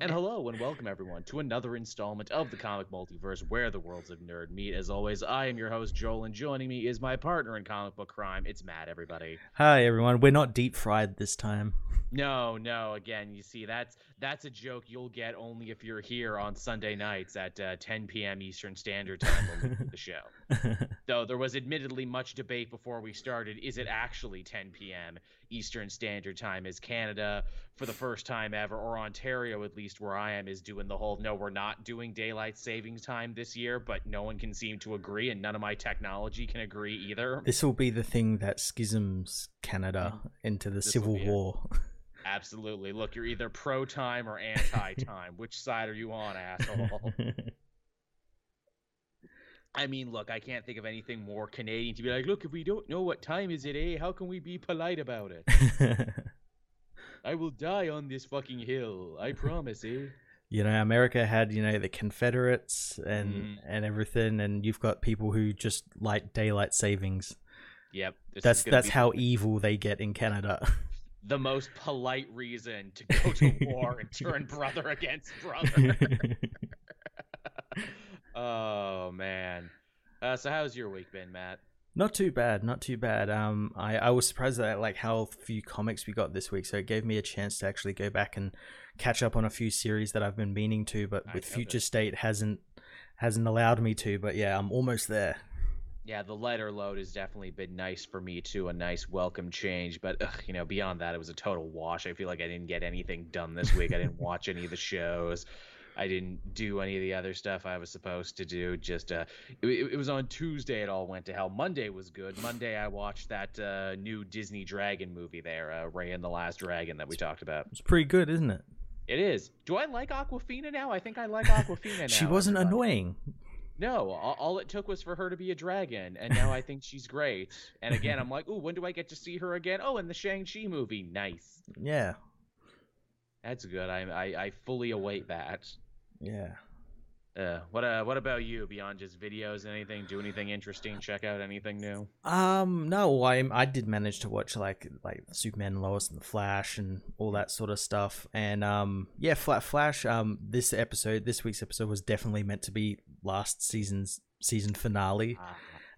And hello and welcome everyone to another installment of the Comic Multiverse where the worlds of nerd meet. As always, I am your host Joel and joining me is my partner in comic book crime. It's Matt, everybody. Hi everyone. We're not deep fried this time. No, no, again, you see that's that's a joke you'll get only if you're here on Sunday nights at uh, 10 p.m. Eastern Standard Time when we do the show. Though there was admittedly much debate before we started, is it actually 10 p.m. Eastern Standard Time? Is Canada for the first time ever or Ontario at least where I am is doing the whole no, we're not doing daylight savings time this year, but no one can seem to agree and none of my technology can agree either. This will be the thing that schisms Canada into the This Civil War. it. Absolutely. Look, you're either pro time or anti time. Which side are you on, asshole? I mean, look, I can't think of anything more Canadian to be like, look, if we don't know what time is it, eh? How can we be polite about it? I will die on this fucking hill. I promise, eh? you know, America had, you know, the Confederates and Mhm. and everything and you've got people who just like daylight savings. Yep. That's that's how evil they get in Canada. The most polite reason to go to war and turn brother against brother. oh man. Uh, so how's your week been, Matt? Not too bad, not too bad. Um, I, I was surprised at like how few comics we got this week, so it gave me a chance to actually go back and catch up on a few series that I've been meaning to, but I with Future noticed. State hasn't hasn't allowed me to. But yeah, I'm almost there. Yeah, the lighter load has definitely been nice for me too, a nice welcome change. But ugh, you know, beyond that, it was a total wash. I feel like I didn't get anything done this week. I didn't watch any of the shows. I didn't do any of the other stuff I was supposed to do. Just uh, it, it was on Tuesday. It all went to hell. Monday was good. Monday I watched that uh, new Disney Dragon movie there, uh, Raya and the Last Dragon that we talked about. It's pretty good, isn't it? It is. Do I like Awkwafina now? I think I like Awkwafina now. she wasn't everybody. annoying. No, all, all it took was for her to be a dragon, and now I think she's great. And again, I'm like, ooh, when do I get to see her again? Oh, in the Shang Chi movie. Nice. Yeah, That's good. I I, I fully await that. yeah. Uh, what uh, what about you? Beyond just videos, and anything? Do anything interesting? Check out anything new? Um, no, I I did manage to watch like like Superman, Lois, and the Flash, and all that sort of stuff. And um, yeah, Flat Flash. Um, this episode, this week's episode was definitely meant to be last season's season finale.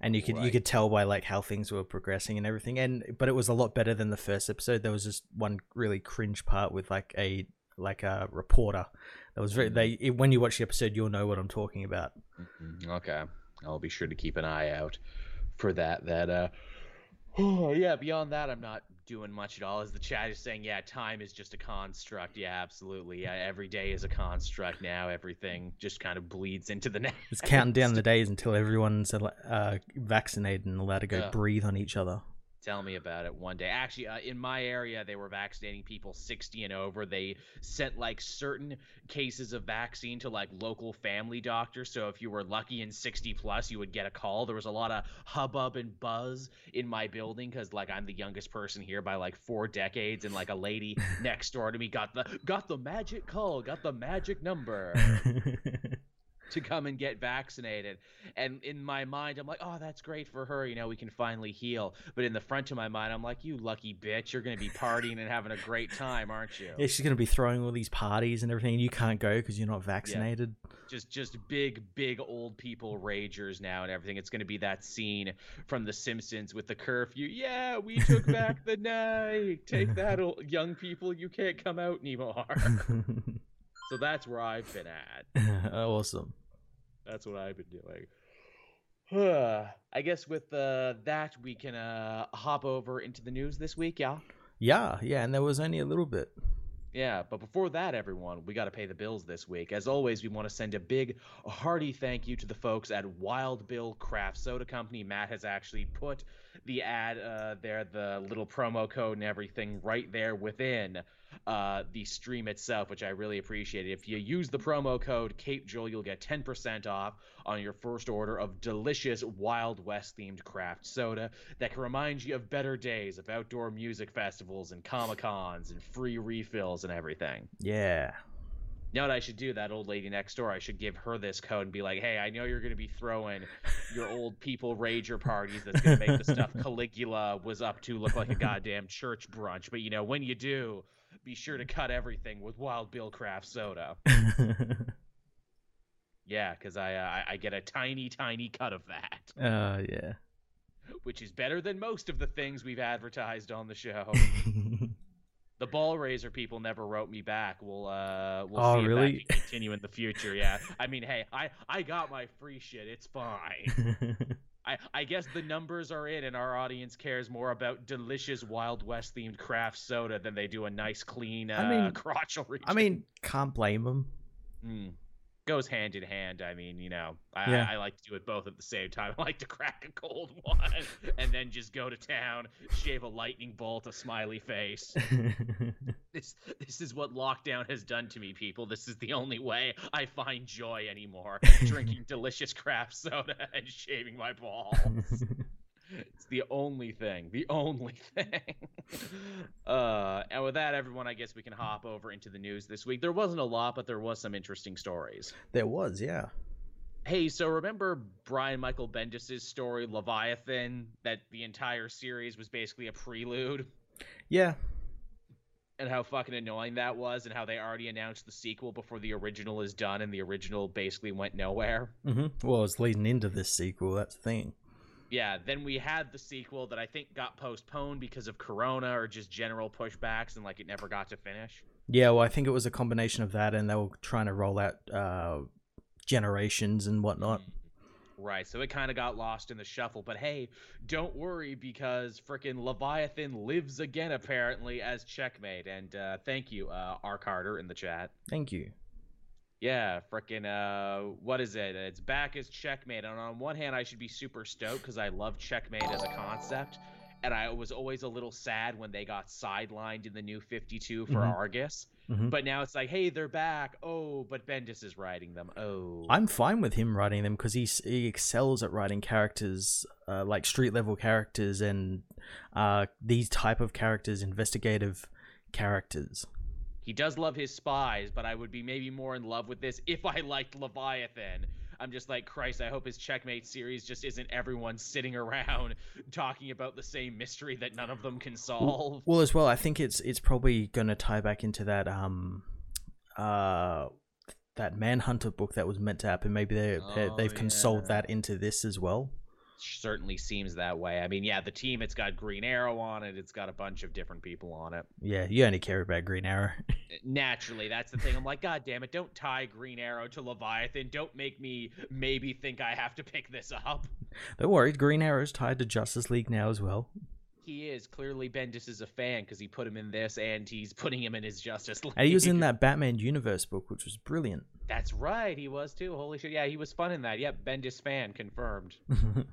and you could you could tell by like how things were progressing and everything and but it was a lot better than the first episode there was just one really cringe part with like a like a reporter that was very Mhm. they it, when you watch the episode you'll know what i'm talking about Mhm, Okay, I'll be sure to keep an eye out for that. That uh, oh yeah. Beyond that, I'm not doing much at all. As the chat is saying, yeah, time is just a construct. Yeah, absolutely. Yeah, every day is a construct now. Everything just kind of bleeds into the next. it's counting down the days until everyone's uh, vaccinated and allowed to go Yeah. breathe on each other Tell me about it one day. Actually, uh, in my area, they were vaccinating people 60 and over. They sent like certain cases of vaccine to like local family doctors. So if you were lucky and 60 plus, you would get a call. There was a lot of hubbub and buzz in my building because like I'm the youngest person here by like four decades, and like a lady next door to me got the got the magic call, got the magic number to come and get vaccinated. And in my mind, I'm like, oh, that's great for her. You know, we can finally heal. But in the front of my mind, I'm like, you lucky bitch. You're going to be partying and having a great time, aren't you? yeah she's gonna be throwing all these parties and everything and you can't go because you're not vaccinated Just, just big, big old people ragers now and everything. It's going to be that scene from The Simpsons with the curfew. Yeah, we took back the night. Take that, old young people. You can't come out anymore. so that's where I've been at. awesome That's what I've been doing. I guess with uh, that, we can uh, hop over into the news this week, yeah? yeah yeah and there was only a little bit Yeah, but before that, everyone, we got to pay the bills this week. As always, we want to send a big, hearty thank you to the folks at Wild Bill Craft Soda Company. Matt has actually put the ad uh, there, the little promo code and everything right there within uh, the stream itself, which I really appreciate. If you use the promo code CapedJoel, you'll get 10% off on your first order of delicious Wild West themed craft soda that can remind you of better days of outdoor music festivals and Comic Cons and free refills and everything. yeah You know what I should do? That old lady next door, I should give her this code and be like, hey, I know you're going to be throwing your old people rager parties that's going to make the stuff Caligula was up to look like a goddamn church brunch. But, you know, when you do, be sure to cut everything with Wild Bill Craft soda. Yeah, because I, uh, I I get a tiny, tiny cut of that, uh, yeah. which is better than most of the things we've advertised on the show. the ball raiser people never wrote me back. We'll uh we'll Oh, see really? if that can continue in the future. Yeah, I mean, hey, I I got my free shit. It's fine. I I guess the numbers are in, and our audience cares more about delicious Wild West themed craft soda than they do a nice, clean uh, I mean- crotchal region. I mean, can't blame them. Mm. Goes hand in hand. I mean, you know, I, Yeah. I, I like to do it both at the same time. I like to crack a cold one and then just go to town, shave a lightning bolt, a smiley face. This this is what lockdown has done to me, people. This is the only way I find joy anymore. Drinking delicious craft soda and shaving my balls. It's the only thing. The only thing. uh, and with that, everyone, I guess we can hop over into the news this week. There wasn't a lot, but there was some interesting stories. there was, yeah. Hey, so remember Brian Michael Bendis' story, Leviathan, that the entire series was basically a prelude? Yeah. And how fucking annoying that was, and how they already announced the sequel before the original is done, and the original basically went nowhere. hmm Well, it's leading into this sequel. That's the thing. Yeah, then we had the sequel that I think got postponed because of Corona or just general pushbacks, and like it never got to finish. Yeah, well, I think it was a combination of that, and they were trying to roll out uh, generations and whatnot. Right, so it kind of got lost in the shuffle. But hey, don't worry because frickin' Leviathan lives again apparently as Checkmate. And uh, thank you, uh, R. Carter in the chat. Thank you. Yeah, frickin' uh, what is it? It's back as Checkmate. And on one hand, I should be super stoked because I love Checkmate as a concept. And I was always a little sad when they got sidelined in the new 52 for Mhm. Argus. hmm But now it's like, hey, they're back. Oh, but Bendis is writing them. Oh. I'm fine with him writing them because he he excels at writing characters uh, like street level characters and uh, these type of characters, investigative characters. He does love his spies, but I would be maybe more in love with this if I liked Leviathan. I'm just like, Christ, I hope his Checkmate series just isn't everyone sitting around talking about the same mystery that none of them can solve. Well, as well, I think it's it's probably going to tie back into that um uh that Manhunter book that was meant to happen. Maybe they, they Oh, they've consoled yeah. that into this as well. Certainly seems that way. I mean, yeah, the team, it's got Green Arrow on it, it's got a bunch of different people on it. Yeah, you only care about Green Arrow. Eh, naturally, that's the thing. I'm like, God damn it, don't tie Green Arrow to Leviathan. Don't make me maybe think I have to pick this up. Don't worry, Green Arrow's tied to Justice League now as well. He is clearly Bendis is a fan because he put him in this, and he's putting him in his Justice League. And he was in that Batman Universe book, which was brilliant. That's right, he was too. Holy shit, yeah, he was fun in that. Yep, Bendis fan confirmed.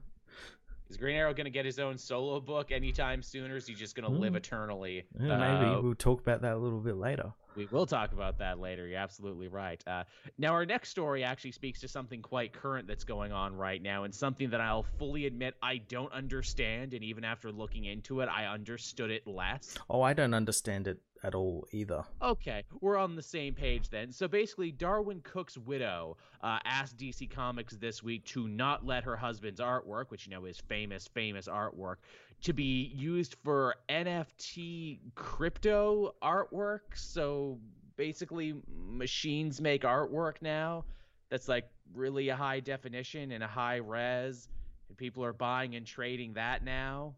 Is Green Arrow gonna get his own solo book anytime soon, or is he just gonna live Hmm. eternally? Yeah, maybe Uh, we'll talk about that a little bit later. We will talk about that later. You're absolutely right. Uh, now, our next story actually speaks to something quite current that's going on right now, and something that I'll fully admit I don't understand. And even after looking into it, I understood it less. Oh, I don't understand it at all either. Okay, we're on the same page then. So basically, Darwyn Cooke's widow uh, asked DC Comics this week to not let her husband's artwork, which you know is famous, famous artwork, to be used for NFT crypto artwork. So basically, machines make artwork now that's like really a high definition and a high res, and people are buying and trading that now.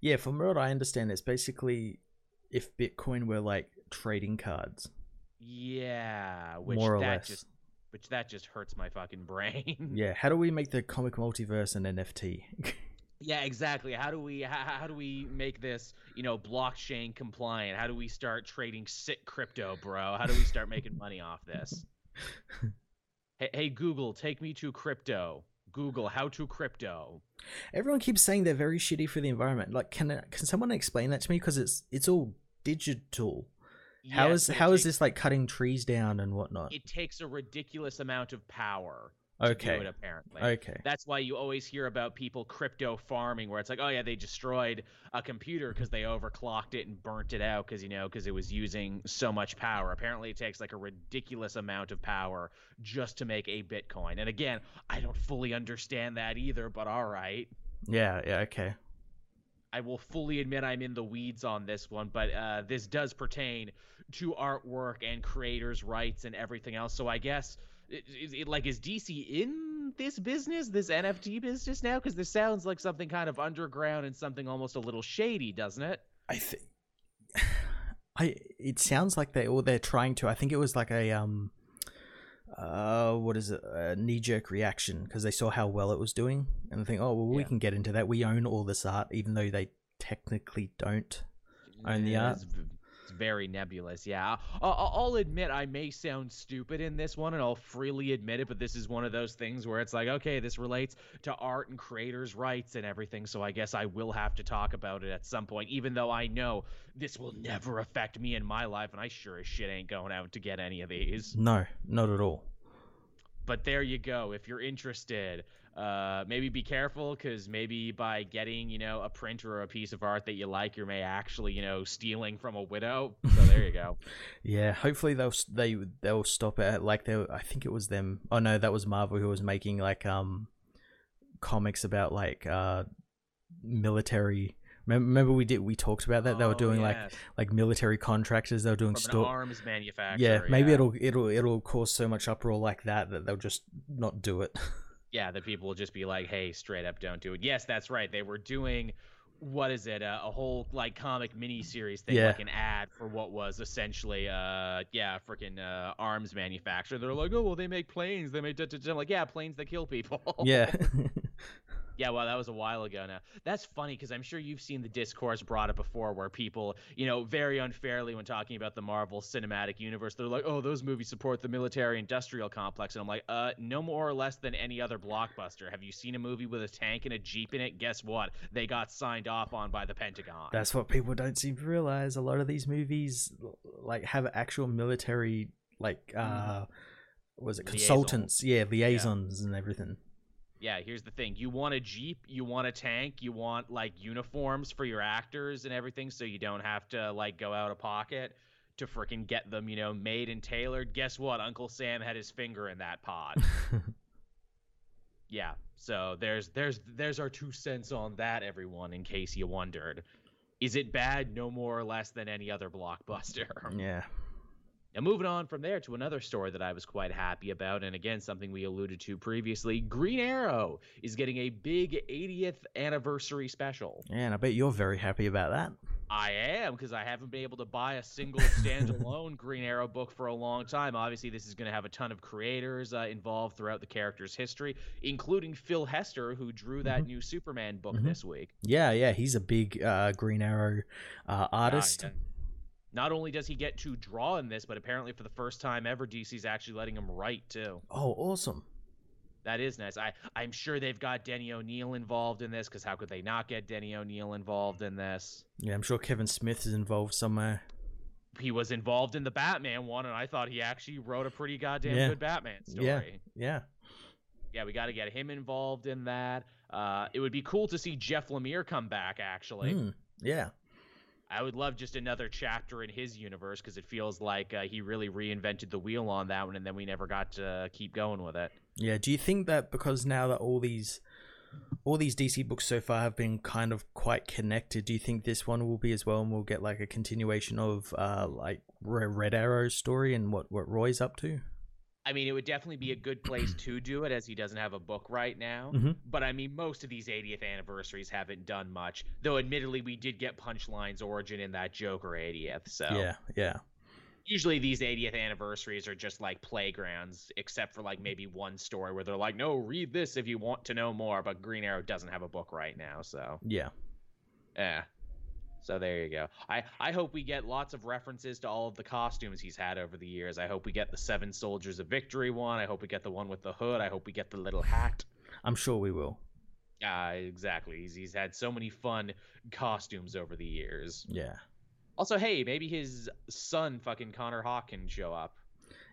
Yeah, from what I understand, it's basically if Bitcoin were like trading cards, Yeah, which more or that less. just which that just hurts my fucking brain. Yeah, how do we make the comic multiverse an NFT? Yeah, exactly. How do we how, how do we make this, you know, blockchain compliant? How do we start trading sick crypto, bro? How do we start making money off this? hey, hey Google, take me to crypto. Google, how to crypto. Everyone keeps saying they're very shitty for the environment. Like, can can someone explain that to me? Because it's it's all digital. How Yes, is but it how is this like cutting trees down and whatnot? It takes a ridiculous amount of power to do Okay, it apparently. okay, That's why you always hear about people crypto farming, where it's like, oh yeah, they destroyed a computer because they overclocked it and burnt it out because you know because it was using so much power. Apparently, it takes like a ridiculous amount of power just to make a Bitcoin. And again, I don't fully understand that either, but all right. yeah, yeah, okay. I will fully admit I'm in the weeds on this one, but uh, this does pertain to artwork and creators' rights and everything else. So I guess, it, it, like, is DC in this business, this NFT business now? Because this sounds like something kind of underground and something almost a little shady, doesn't it? I think. I. It sounds like they or they're trying to. I think it was like a um. Uh, what is it? A knee jerk reaction because they saw how well it was doing and they think, oh well, we Yeah. can get into that. We own all this art, even though they technically don't. Own the art? It's, v- very nebulous. Yeah, I'll admit I may sound stupid in this one, and I'll freely admit it. But this is one of those things where it's like, okay, this relates to art and creators' rights and everything. So I guess I will have to talk about it at some point, even though I know this will never affect me in my life, and I sure as shit ain't going out to get any of these. No, not at all. But there you go. If you're interested, uh, maybe be careful because maybe by getting, you know, a print or a piece of art that you like, you may actually, you know, stealing from a widow. So there you go. Yeah, hopefully they'll they they'll stop it. Like they, I think it was them. Oh no, that was Marvel who was making like um comics about like uh military. Remember, we did we talked about that they were Oh, doing like yes. like military contractors. They were doing store. arms manufacturer. Yeah, maybe it'll it'll it'll cause so much uproar like that that they'll just not do it. yeah, that people will just be like, "Hey, straight up, don't do it." Yes, that's right. They were doing what is it? Uh, a whole like comic mini series thing, Yeah. like an ad for what was essentially, uh, yeah, freaking uh, arms manufacturer. They're like, "Oh, well, they make planes. They make," da, da, da." Like, "Yeah, planes that kill people." yeah, Yeah, well, that was a while ago now. That's funny because I'm sure you've seen the discourse brought up before where people, you know, very unfairly when talking about the Marvel Cinematic Universe, they're like, oh, those movies support the military industrial complex. And I'm like, uh, no more or less than any other blockbuster. Have you seen a movie with a tank and a Jeep in it? Guess what? They got signed off on by the Pentagon. that's what people don't seem to realize. A lot of these movies like have actual military like uh, was it Liaison. consultants? Yeah, liaisons and everything. Yeah, here's the thing. You want a Jeep, you want a tank, you want like uniforms for your actors and everything so you don't have to like go out of pocket to freaking get them, you know, made and tailored. Guess what? Uncle Sam had his finger in that pot. yeah. So there's there's there's our two cents on that everyone in case you wondered. Is it bad? No more or less than any other blockbuster. yeah. Now, moving on from there to another story that I was quite happy about, and again, something we alluded to previously Green Arrow is getting a big 80th anniversary special. Yeah, and I bet you're very happy about that. I am, because I haven't been able to buy a single standalone Green Arrow book for a long time. Obviously, this is going to have a ton of creators uh, involved throughout the character's history, including Phil Hester, who drew that Mhm. new Superman book Mhm. this week. Yeah, yeah, he's a big uh, Green Arrow uh, artist. Yeah, yeah. Not only does he get to draw in this, but apparently for the first time ever, DC's actually letting him write too. Oh, awesome. That is nice. I I'm sure they've got Denny O'Neil involved in this because how could they not get Denny O'Neil involved in this? Yeah, I'm sure Kevin Smith is involved somewhere. He was involved in the Batman one, and I thought he actually wrote a pretty goddamn Yeah. good Batman story. Yeah. Yeah. Yeah, we got to get him involved in that. Uh, it would be cool to see Jeff Lemire come back. Actually, Mm, yeah. I would love just another chapter in his universe because it feels like uh, he really reinvented the wheel on that one, and then we never got to keep going with it. Yeah. Do you think that because now that all these all these DC books so far have been kind of quite connected, do you think this one will be as well and we'll get like a continuation of uh like Red Arrow's story and what what Roy's up to? I mean, it would definitely be a good place to do it as he doesn't have a book right now. Mhm. But I mean, most of these 80th anniversaries haven't done much. Though, admittedly, we did get Punchline's origin in that Joker 80th. So Yeah, yeah. usually these 80th anniversaries are just like playgrounds, except for like maybe one story where they're like, no, read this if you want to know more. But Green Arrow doesn't have a book right now. So, Yeah. yeah. So there you go. I, I hope we get lots of references to all of the costumes he's had over the years. I hope we get the Seven Soldiers of Victory one. I hope we get the one with the hood. I hope we get the little hat. I'm sure we will. Uh, exactly. He's, he's had so many fun costumes over the years. Yeah. Also, hey, maybe his son, fucking Connor Hawke, can show up.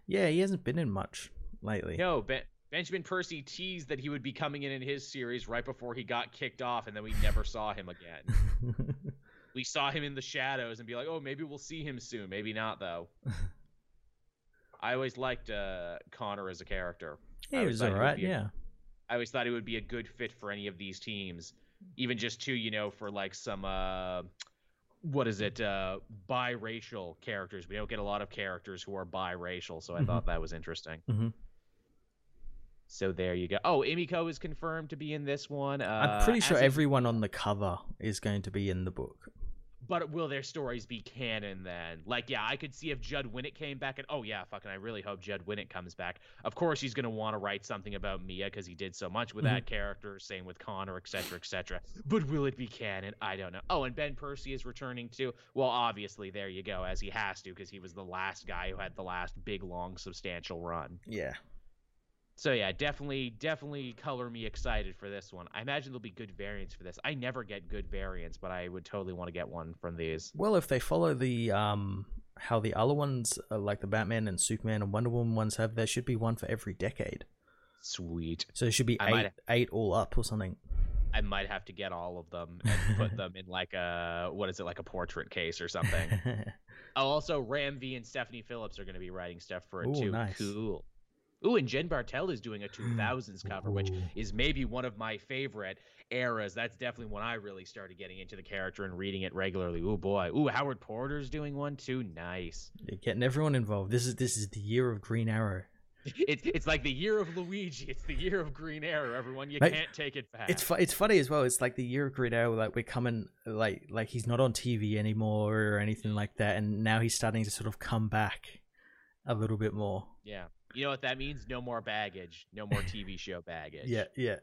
Yeah, he hasn't been in much lately. No, ben- Benjamin Percy teased that he would be coming in in his series right before he got kicked off, and then we never saw him again. We saw him in the shadows and be like, oh, maybe we'll see him soon. Maybe not, though. I always liked uh, Connor as a character. He was would alright, yeah. I always thought he would be a good fit for any of these teams. even just to you know for like some uh what is it uh biracial characters we don't get a lot of characters who are biracial so i Mhm. thought that was interesting Mhm. so there you go oh Emiko is confirmed to be in this one uh, I'm pretty sure everyone on the cover is going to be in the book. But will their stories be canon then? Like yeah i could see if Judd Winick came back and oh yeah fucking i really hope Judd Winick comes back. Of course he's going to want to write something about mia because he did so much with Mhm. that character. Same with connor etc etc but will it be canon? I don't know. Oh and ben percy is returning too? Well obviously there you go as he has to because he was the last guy who had the last big long substantial run. Yeah. So yeah definitely definitely color me excited for this one i imagine there'll be good variants for this i never get good variants but i would totally want to get one from these Well, if they follow the um how the other ones, uh, like the Batman and Superman and Wonder Woman ones have, there should be one for every decade. Sweet. So there should be I eight, might- eight all up or something. I might have to get all of them and put them in like a what is it like a portrait case or something. oh, also Ram V and Stephanie Phillips are going to be writing stuff for it Ooh, too. nice. Cool. Ooh, and Jen Bartel is doing a 2000s cover, which is maybe one of my favorite eras. That's definitely when I really started getting into the character and reading it regularly. Ooh boy. Ooh, Howard Porter's doing one too. Nice. You're getting everyone involved. This is this is the year of Green Arrow. It's it's like the year of Luigi. It's the year of Green Arrow. Everyone, you Mate, can't take it back. It's fu- it's funny as well. It's like the year of Green Arrow. Like we're coming, like like he's not on TV anymore or anything like that, and now he's starting to sort of come back a little bit more. Yeah. You know what that means? No more baggage. No more TV show baggage. Yeah, yeah.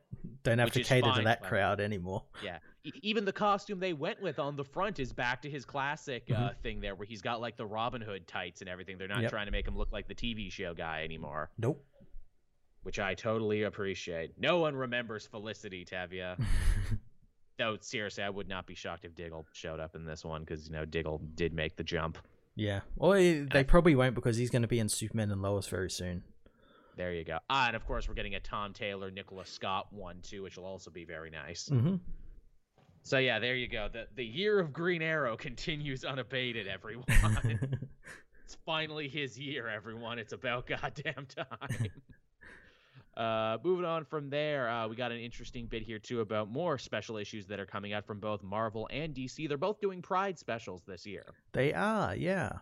Don't have Which to cater to that crowd anymore. Yeah. E- even the costume they went with on the front is back to his classic uh, thing there, where he's got like the Robin Hood tights and everything. They're not Yep. trying to make him look like the TV show guy anymore, Nope. which I totally appreciate. No one remembers Felicity Tavia. Though seriously, I would not be shocked if Diggle showed up in this one because you know Diggle did make the jump. Yeah. Or eh, they probably won't because he's going to be in Superman and Lois very soon. There you go. Ah, and of course we're getting a Tom Taylor, Nicola Scott one too, which will also be very nice. Mm-hmm. So yeah, there you go. The the year of Green Arrow continues unabated, everyone. it's finally his year, everyone. It's about goddamn time. uh, moving on from there, uh, we got an interesting bit here too about more special issues that are coming out from both Marvel and DC. They're both doing Pride specials this year, they are, yeah.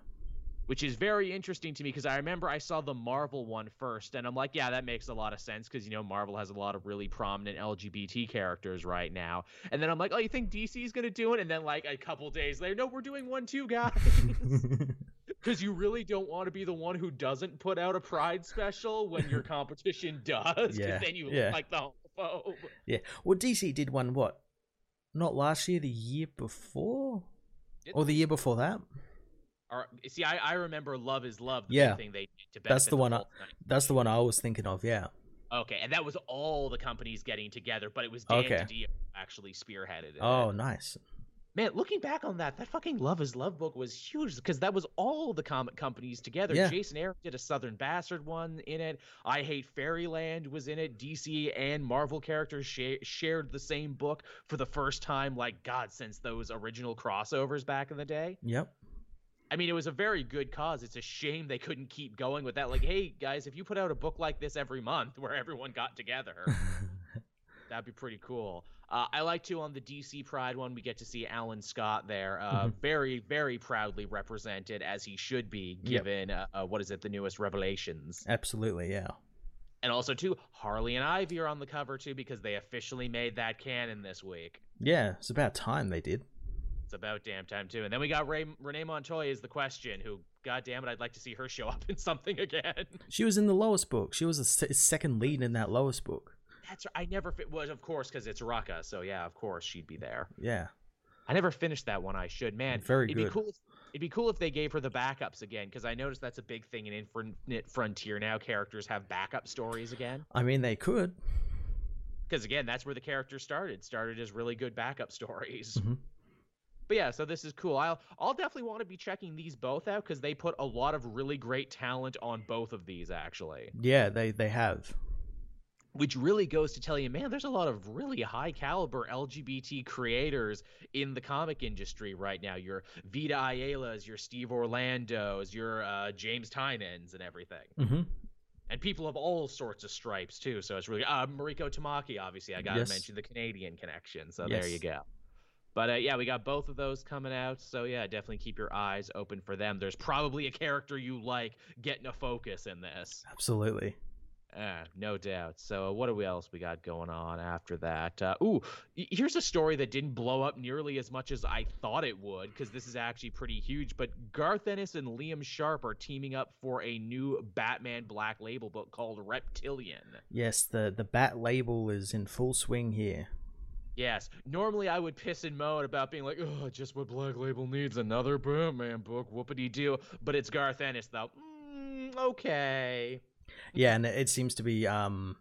which is very interesting to me because I remember I saw the Marvel one first, and I'm like, yeah, that makes a lot of sense because you know Marvel has a lot of really prominent LGBT characters right now. And then I'm like, oh, you think DC is gonna do it? And then like a couple days later, no, we're doing one too, guys. Because you really don't want to be the one who doesn't put out a Pride special when your competition does. Because Yeah, then you yeah. look like the homophobe. yeah. Well, DC did one what? Not last year, the year before, or the year before that. Or, see, I, I remember Love is Love. The Yeah. thing they did to That's benefit the one I- That's the one I was thinking of. Yeah. Okay, and that was all the companies getting together, but it was Dan Okay. DiDio actually spearheaded it. Oh, nice. Man, looking back on that, that fucking Love is Love book was huge because that was all the comic companies together. Yeah. Jason Aaron did a Southern Bastard one in it. I Hate Fairyland was in it. DC and Marvel characters sha- shared the same book for the first time, like, God, since those original crossovers back in the day. Yep. I mean, it was a very good cause. It's a shame they couldn't keep going with that. Like, hey, guys, if you put out a book like this every month where everyone got together. That'd be pretty cool. Uh, I like to on the DC Pride one. We get to see Alan Scott there, uh, Mhm. very, very proudly represented as he should be, Yep. given uh, uh, what is it, the newest revelations, Absolutely, yeah. and also too Harley and Ivy are on the cover too because they officially made that canon this week. Yeah, it's about time they did. It's about damn time too. And then we got Ray, Renee Montoya is the question. Who, god damn it, I'd like to see her show up in something again. She was in the Lois book. She was se- second lead in that Lois book. That's I never fit. Was of course because it's Rucka, so yeah, of course she'd be there. Yeah. I never finished that one. I should, man. Very it'd good. be cool. If, it'd be cool if they gave her the backups again, because I noticed that's a big thing in Infinite Frontier now. Characters have backup stories again, I mean, they could. because again, that's where the character started. Started as really good backup stories. Mhm. But yeah, so this is cool. I'll I'll definitely want to be checking these both out because they put a lot of really great talent on both of these actually. Yeah, they they have. Which really goes to tell you, man, there's a lot of really high caliber LGBT creators in the comic industry right now. Your Vita Ayala's, your Steve Orlando's, your uh, James Tynion's, and everything. hmm and people of all sorts of stripes too. So it's really uh, Mariko Tamaki. Obviously, I got to Yes. mention the Canadian connection. So there you go. But uh, yeah, we got both of those coming out. So yeah, definitely keep your eyes open for them. There's probably a character you like getting a focus in this. Absolutely. Uh, no doubt. So, uh, what do we else we got going on after that? Uh, ooh, here's a story that didn't blow up nearly as much as I thought it would, because this is actually pretty huge. But Garth Ennis and Liam Sharp are teaming up for a new Batman Black Label book called Reptilian. Yes, the the bat label is in full swing here. Yes, normally I would piss and moan about being like, oh, just what Black Label needs another Batman book, whoopity doo. But it's Garth Ennis, though. Mm, okay. Yeah, and it seems to be um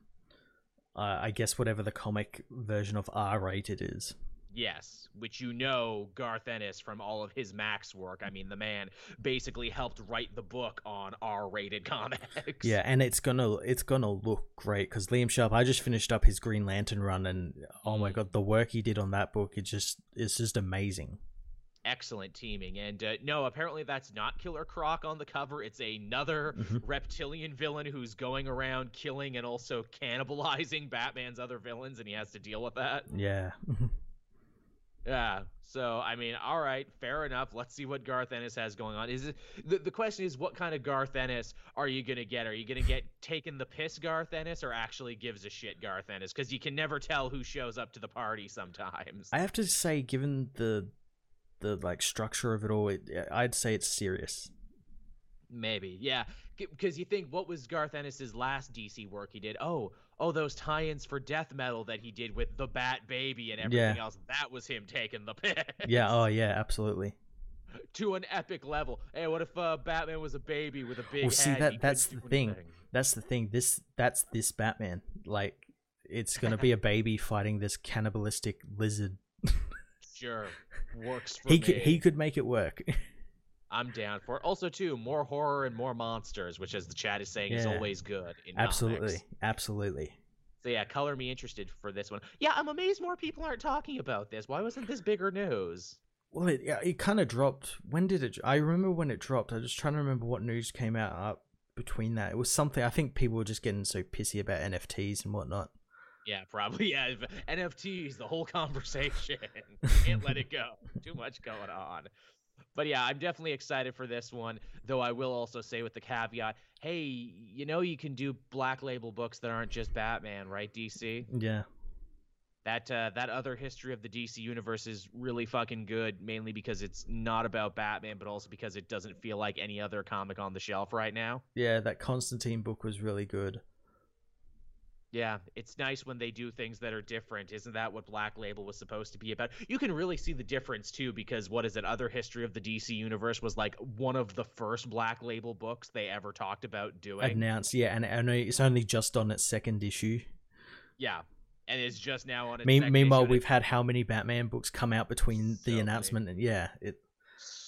uh, I guess whatever the comic version of R rated is. Yes, which you know Garth Ennis from all of his Max work. I mean, the man basically helped write the book on R-rated comics. Yeah, and it's gonna it's gonna look great because Liam Sharp. I just finished up his Green Lantern run, and oh my Mm. god, the work he did on that book it just it's just amazing. Excellent teaming. And uh, no, apparently that's not Killer Croc on the cover. It's another Mhm. reptilian villain who's going around killing and also cannibalizing Batman's other villains, and he has to deal with that. Yeah, Yeah. So I mean, all right, fair enough. Let's see what Garth Ennis has going on. Is it the, the question is what kind of Garth Ennis are you gonna get? Are you gonna get taking the piss Garth Ennis or actually gives a shit Garth Ennis? Because you can never tell who shows up to the party sometimes. I have to say, given the the like structure of it all, it, I'd say it's serious. Maybe, yeah. Because you think what was Garth Ennis's last DC work he did? Oh, oh, those tie-ins for death metal that he did with the Bat Baby and everything Yeah. else. That was him taking the piss. Yeah. Oh yeah. Absolutely. to an epic level. Hey, what if uh, Batman was a baby with a big Well, see, head? that that's the thing. anything. That's the thing. This that's this Batman. Like, it's gonna be a baby fighting this cannibalistic lizard. Sure, works for He me. could he could make it work. I'm down for it. Also, too, more horror and more monsters, which, as the chat is saying, is always good. Absolutely. comics. Absolutely. So yeah, color me interested for this one. Yeah, I'm amazed more people aren't talking about this. Why wasn't this bigger news? Well, it yeah, it kind of dropped. When did it? I remember when it dropped. I was just trying to remember what news came out up between that. It was something. I think people were just getting so pissy about NFTs and whatnot. Yeah, probably. Yeah, NFTs, the whole conversation. Can't let it go. Too much going on. But yeah, I'm definitely excited for this one. Though I will also say with the caveat, hey, you know you can do black label books that aren't just Batman, right, DC? Yeah. That uh, that other history of the DC universe is really fucking good, mainly because it's not about Batman, but also because it doesn't feel like any other comic on the shelf right now. Yeah, that Constantine book was really good. Yeah, it's nice when they do things that are different. Isn't that what Black Label was supposed to be about? You can really see the difference too, because what is it? Other history of the DC universe was like one of the first Black Label books they ever talked about doing. Announced, yeah, and, and it's only just on its second issue. yeah, and it's just now on its. Me- second meanwhile, we've had how many Batman books come out between So the many. announcement and yeah, it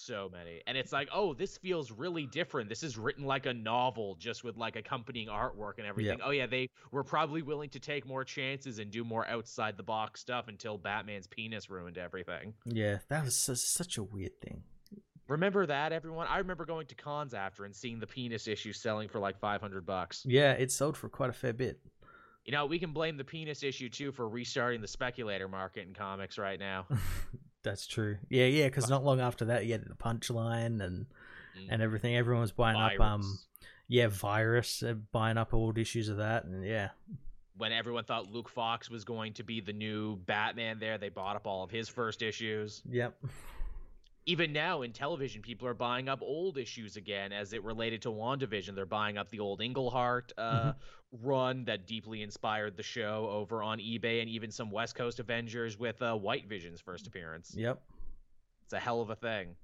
so many. And it's like oh this feels really different. This is written like a novel just with like accompanying artwork and everything. Oh yeah they were probably willing to take more chances and do more outside the box stuff until batman's penis ruined everything. Yeah, that was su- such a weird thing. remember that everyone? I remember going to cons after and seeing the penis issue selling for like 500 bucks. Yeah, it sold for quite a fair bit. you know we can blame the penis issue too for restarting the speculator market in comics right now That's true. Yeah, yeah, because not long after that, you had the punchline and and everything. Everyone was buying up um yeah, virus, uh, buying up old issues of that, and yeah, when everyone thought luke fox was going to be the new batman there they bought up all of his first issues. Yep, even now in television, people are buying up old issues again as it related to WandaVision. They're buying up the old Englehart uh, run that deeply inspired the show over on eBay, and even some West Coast Avengers with uh, White Vision's first appearance. yep. It's a hell of a thing.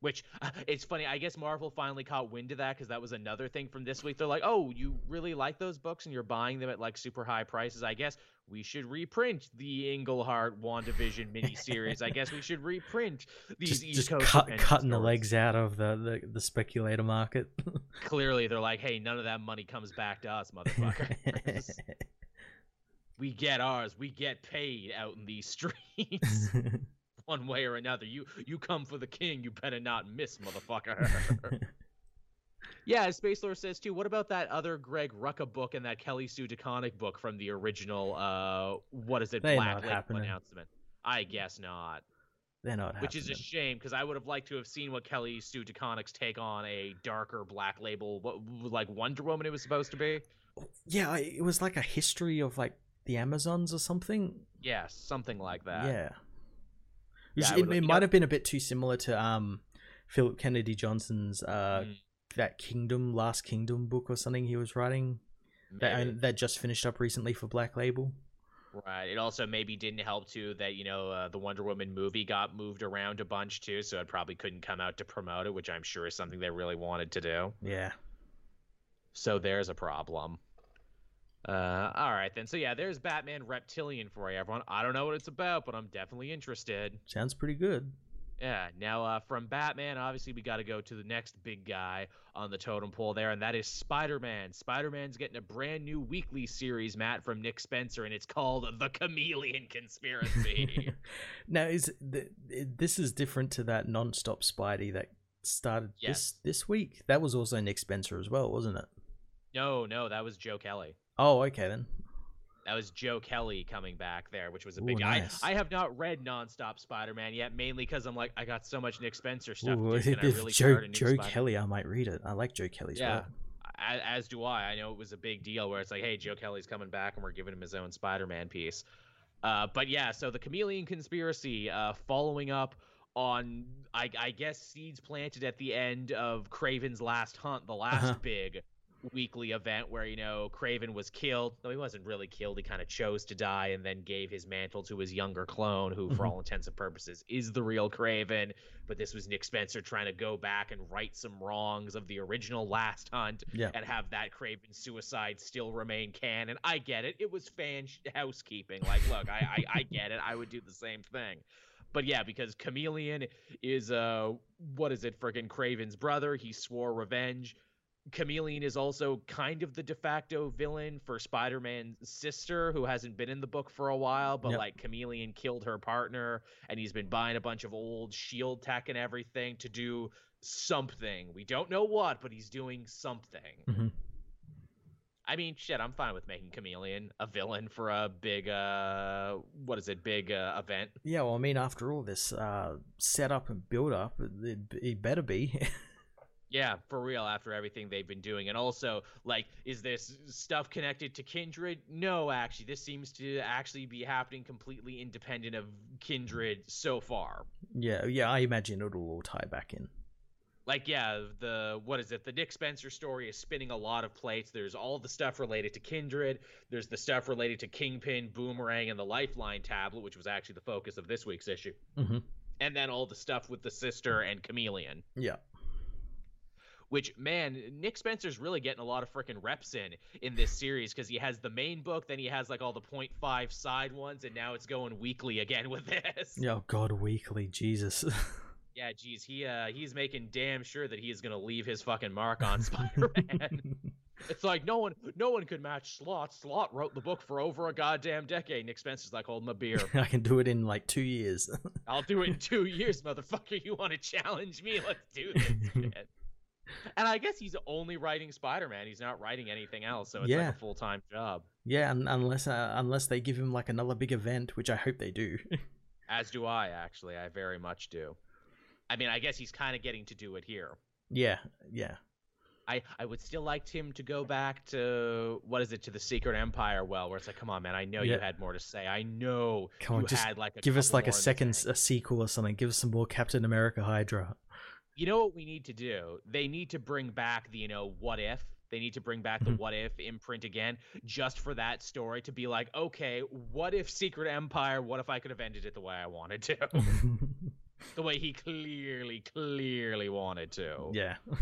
Which it's funny. I guess Marvel finally caught wind of that because that was another thing from this week. They're like, "Oh, you really like those books and you're buying them at like super high prices. I guess we should reprint the Englehart WandaVision miniseries. I guess we should reprint these Just, East just Coast cut, cutting the legs out of the, the, the speculator market. Clearly, they're like, "Hey, none of that money comes back to us, motherfucker. we get ours. We get paid out in these streets." One way or another. You you come for the king, you better not miss, motherfucker. Yeah, Space Lore says too. What about that other Greg Rucka book and that Kelly Sue DeConnick book from the original? Uh, what is it? They're Black happening. announcement. I guess not. They're not Which is a shame because I would have liked to have seen what Kelly Sue DeConnick's take on a darker Black Label, what like Wonder Woman it was supposed to be. yeah, it was like a history of like the Amazons or something. Yeah, something like that. yeah. It, Yeah, it, it might have been a bit too similar to um Philip Kennedy Johnson's uh Mm, that Kingdom Last Kingdom book or something he was writing that maybe. that just finished up recently for Black Label. Right. It also maybe didn't help too that you know uh, the Wonder Woman movie got moved around a bunch too, so it probably couldn't come out to promote it, which I'm sure is something they really wanted to do. Yeah. So there's a problem. Uh, all right then. So yeah, there's Batman Reptilian for you, everyone. I don't know what it's about, but I'm definitely interested. Sounds pretty good. Yeah. Now, uh, from Batman, obviously we got to go to the next big guy on the totem pole there, and that is Spider-Man. Spider-Man's getting a brand new weekly series, Matt, from Nick Spencer, and it's called The Chameleon Conspiracy. now is the, this is different to that non-stop Spidey that started Yes. this this week. That was also Nick Spencer as well, wasn't it? no, no, that was Joe Kelly. Oh, okay then. That was Joe Kelly coming back there, which was a Ooh, big. nice. I I have not read nonstop Spider-Man yet, mainly because I'm like I got so much Nick Spencer stuff. Ooh, to do. Can I if really Joe start a new Joe Spider- Kelly, I might read it. I like Joe Kelly's Yeah. work. as, as do I. I know it was a big deal where it's like, hey, Joe Kelly's coming back and we're giving him his own Spider-Man piece. Uh, but yeah, so the Chameleon Conspiracy, uh, following up on, I, I guess, seeds planted at the end of Kraven's Last Hunt, the last Uh-huh. big weekly event where you know Kraven was killed. No, he wasn't really killed. He kind of chose to die and then gave his mantle to his younger clone, who, for Mhm. all intents and purposes, is the real Kraven. But this was Nick Spencer trying to go back and right some wrongs of the original Last Hunt Yeah. and have that Kraven suicide still remain canon. I get it. It was fan sh- housekeeping. Like, look, I, I I get it. I would do the same thing. But yeah, because Chameleon is uh what is it, friggin' Kraven's brother. He swore revenge. Chameleon is also kind of the de facto villain for Spider-Man's sister, who hasn't been in the book for a while, but Yep. like Chameleon killed her partner, and he's been buying a bunch of old shield tech and everything to do something. We don't know what, but he's doing something. Mhm. I mean, shit, I'm fine with making Chameleon a villain for a big, uh, what is it, big uh, event. Yeah, well, I mean, after all this uh, setup and build up, it, it better be. Yeah, for real, after everything they've been doing. And also, like, is this stuff connected to Kindred? No, actually. This seems to actually be happening completely independent of Kindred so far. yeah, yeah, I imagine it'll all tie back in. Like, yeah, the, what is it? The Nick Spencer story is spinning a lot of plates. There's all the stuff related to Kindred, there's the stuff related to Kingpin, Boomerang, and the Lifeline tablet, which was actually the focus of this week's issue. hmm And then all the stuff with the sister and Chameleon. Yeah. Which man nick spencer's really getting a lot of freaking reps in in this series because he has the main book then he has like all the 0.5 side ones and now it's going weekly again with this. Oh, God, weekly, Jesus. yeah geez he uh he's making damn sure that he is gonna leave his fucking mark on spider-man. It's like no one no one could match Slott. Slott wrote the book for over a goddamn decade. Nick spencer's like holding my beer. I can do it in like two years. i'll do it in two years motherfucker. You want to challenge me? Let's do this shit. And I guess he's only writing Spider-Man. He's not writing anything else, so it's Yeah. like a full-time job. yeah, un- unless uh, unless they give him like another big event, which I hope they do. As do I, actually. I very much do. I mean, I guess he's kind of getting to do it here. yeah, yeah. I, I would still like him to go back to what is it to the Secret Empire well, where it's like, come on, man, I know you had more to say. I know Come on, you just had like a Give us like a more in the second a sequel or something. Give us some more Captain America Hydra. You know what we need to do? They need to bring back the, you know, what if. They need to bring back the Mhm. what if imprint again, just for that story to be like, okay, what if Secret Empire? What if I could have ended it the way I wanted to? the way he clearly, clearly wanted to. yeah.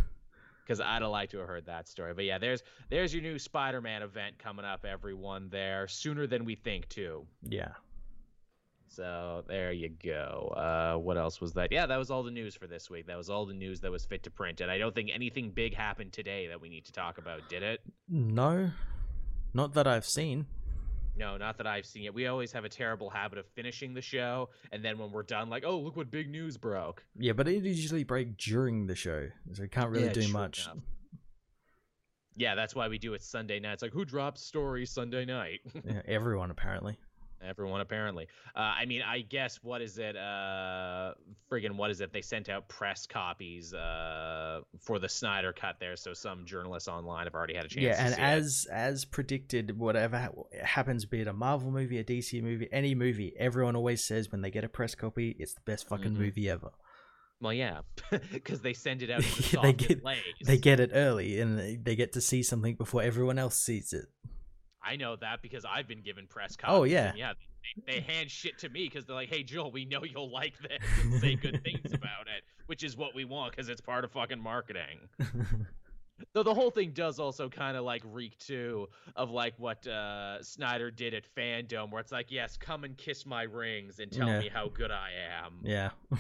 Because I'd have liked to have heard that story. But yeah, there's there's your new Spider-Man event coming up, everyone. There sooner than we think too. Yeah. So there you go. Uh, what else was that? Yeah, that was all the news for this week. That was all the news that was fit to print. And I don't think anything big happened today that we need to talk about, did it? No. Not that I've seen. No, not that I've seen it. We always have a terrible habit of finishing the show, and then when we're done, like, oh, look what big news broke. Yeah, but it usually break during the show, so we can't really Yeah, do true much. enough. Yeah, that's why we do it Sunday night. It's Like, who drops stories Sunday night? Yeah, everyone apparently. Everyone apparently. Uh, I mean, I guess what is it? Uh, friggin' what is it? They sent out press copies uh, for the Snyder cut there, so some journalists online have already had a chance. Yeah, to and see it. as as predicted, whatever ha- happens, be it a Marvel movie, a DC movie, any movie, everyone always says when they get a press copy, it's the best fucking Mhm. movie ever. well, yeah, because they send it out the They get- delays. They get it early, and they- they get to see something before everyone else sees it. I know that because I've been given press copies. Oh, yeah. yeah. They, they hand shit to me because they're like, "Hey, Joel, we know you'll like this and say good things about it," which is what we want because it's part of fucking marketing. Though the whole thing does also kind of like reek too of like what uh, Snyder did at Fandom, where it's like, "Yes, come and kiss my rings and tell Yeah. me how good I am." yeah.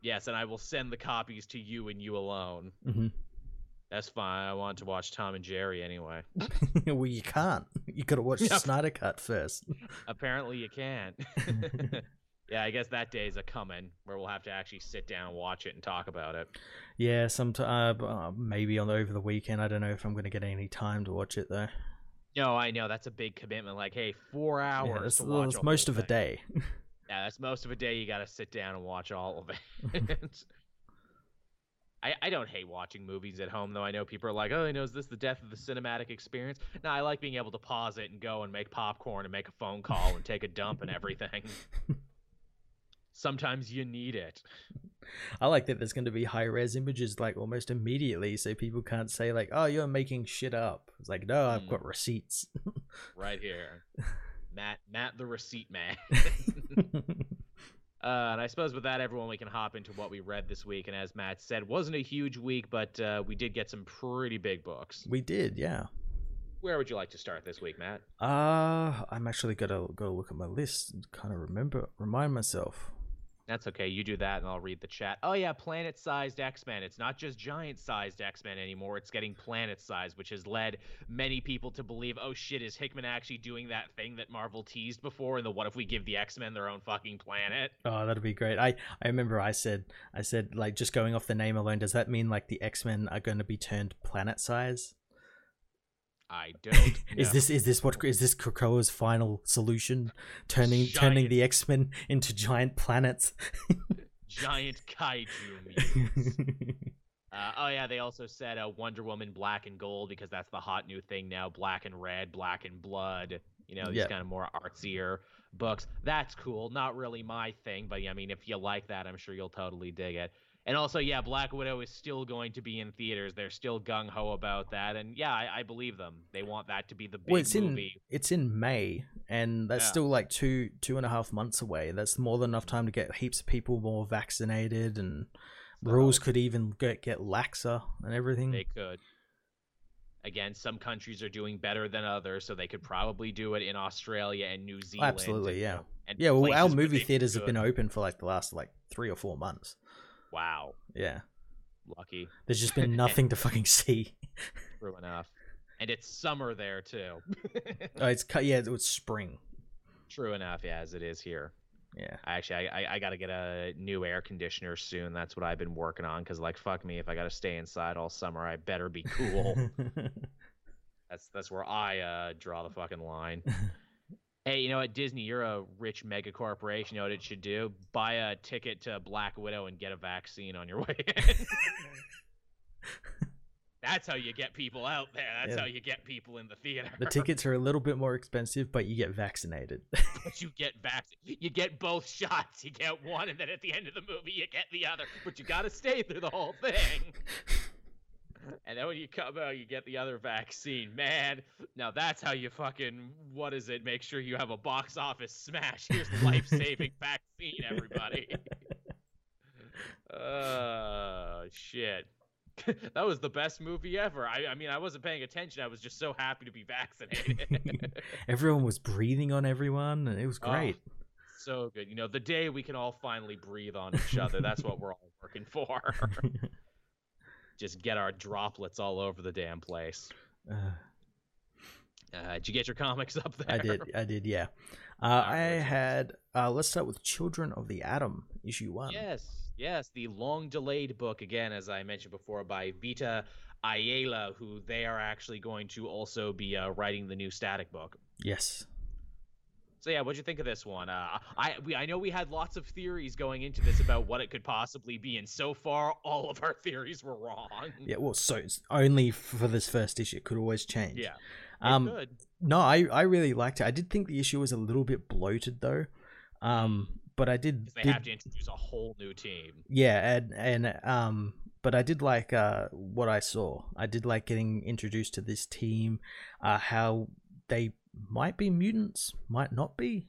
Yes, and I will send the copies to you and you alone. hmm That's fine. I want to watch Tom and Jerry anyway. well, you can't. You gotta watch the Snyder Cut first. Apparently, you can't. yeah, I guess that day's a coming where we'll have to actually sit down, and watch it, and talk about it. yeah, sometime uh, maybe on over the weekend. I don't know if I'm gonna get any time to watch it though. No, I know that's a big commitment. Like, hey, four hours. Yeah, that's, that's most of a day. Yeah, that's most of a day. You got to sit down and watch all of it. I, I don't hate watching movies at home though. I know people are like, "Oh, you know, is this the death of the cinematic experience?" No, I like being able to pause it and go and make popcorn and make a phone call and take a dump and everything. Sometimes you need it. I like that there's going to be high res images like almost immediately, so people can't say like, "Oh, you're making shit up." It's like, no, I've Mm. got receipts. right here. Matt, Matt, the receipt man. Uh, and I suppose with that, everyone, we can hop into what we read this week. And as Matt said, wasn't a huge week, but uh, we did get some pretty big books. we did, yeah. Where would you like to start this week, Matt? Uh I'm actually gonna go look at my list and kind of remember, remind myself. That's okay. You do that, and I'll read the chat. Oh yeah, planet-sized X-Men. It's not just giant-sized X-Men anymore. It's getting planet-sized, which has led many people to believe, oh shit, is Hickman actually doing that thing that Marvel teased before? And the what if we give the X-Men their own fucking planet? Oh, that'd be great. I I remember I said I said like just going off the name alone, does that mean like the X Men are going to be turned planet size? I don't. Is this is this what is this Krakoa's final solution? Turning turning the X Men into giant planets. giant kaiju? Uh, oh yeah, they also said uh, Wonder Woman Black and Gold because that's the hot new thing now. Black and Red, Black and Blood. You know, these Yeah. kind of more artsier books. That's cool. Not really my thing, but I mean, if you like that, I'm sure you'll totally dig it. And also, yeah, Black Widow is still going to be in theaters. They're still gung ho about that, and yeah, I, I believe them. They want that to be the big well, it's in it's in May, and that's Yeah. still like two two and a half months away. That's more than enough time to get heaps of people more vaccinated, and rules could even get get laxer and everything. They could. Again, some countries are doing better than others, so they could probably do it in Australia and New Zealand. Absolutely, and, yeah. and yeah, well, our movie theaters have been open for like the last like three or four months. Wow, Yeah, lucky. there's just been nothing to fucking see. True enough. And it's summer there too. Oh, it's cut. Yeah, it was spring. True enough, yeah, as it is here. Yeah. Actually, I, I, I got to get a new air conditioner soon. That's what I've been working on. Cause like, fuck me, if I got to stay inside all summer, I better be cool. that's that's where I uh, draw the fucking line. Hey, you know what, Disney? You're a rich mega corporation. You know what it should do? Buy a ticket to Black Widow and get a vaccine on your way in. That's how you get people out there. That's Yeah. how you get people in the theater. the tickets are a little bit more expensive, but you get vaccinated. but you get back. You get both shots. You get one, and then at the end of the movie, you get the other. But you got to stay through the whole thing. And then when you come out, you get the other vaccine. Man, now that's how you fucking what is it? Make sure you have a box office smash. Here's the life saving vaccine, everybody. Uh, shit. that was the best movie ever. I, I mean, I wasn't paying attention. I was just so happy to be vaccinated. everyone was breathing on everyone, and it was Oh, great. so good. You know, the day we can all finally breathe on each other. That's what we're all working for. Just get our droplets all over the damn place. Uh, Uh, did you get your comics up there? I did. I did. Yeah. Uh, I had. Uh, let's start with Children of the Atom, issue one. Yes, yes, the long delayed book again, as I mentioned before, by Vita Ayala, who they are actually going to also be uh, writing the new Static book. Yes. So yeah, what'd you think of this one? Uh, I we, I know we had lots of theories going into this about what it could possibly be, and so far all of our theories were wrong. Yeah. Well, so it's only for this first issue. It could always change. Yeah. Um. Good. No, I I really liked it. I did think the issue was a little bit bloated though. Um. But I did. they did have to introduce a whole new team. yeah, and and um. But I did like uh what I saw. I did like getting introduced to this team. Uh, how they might be mutants, might not be.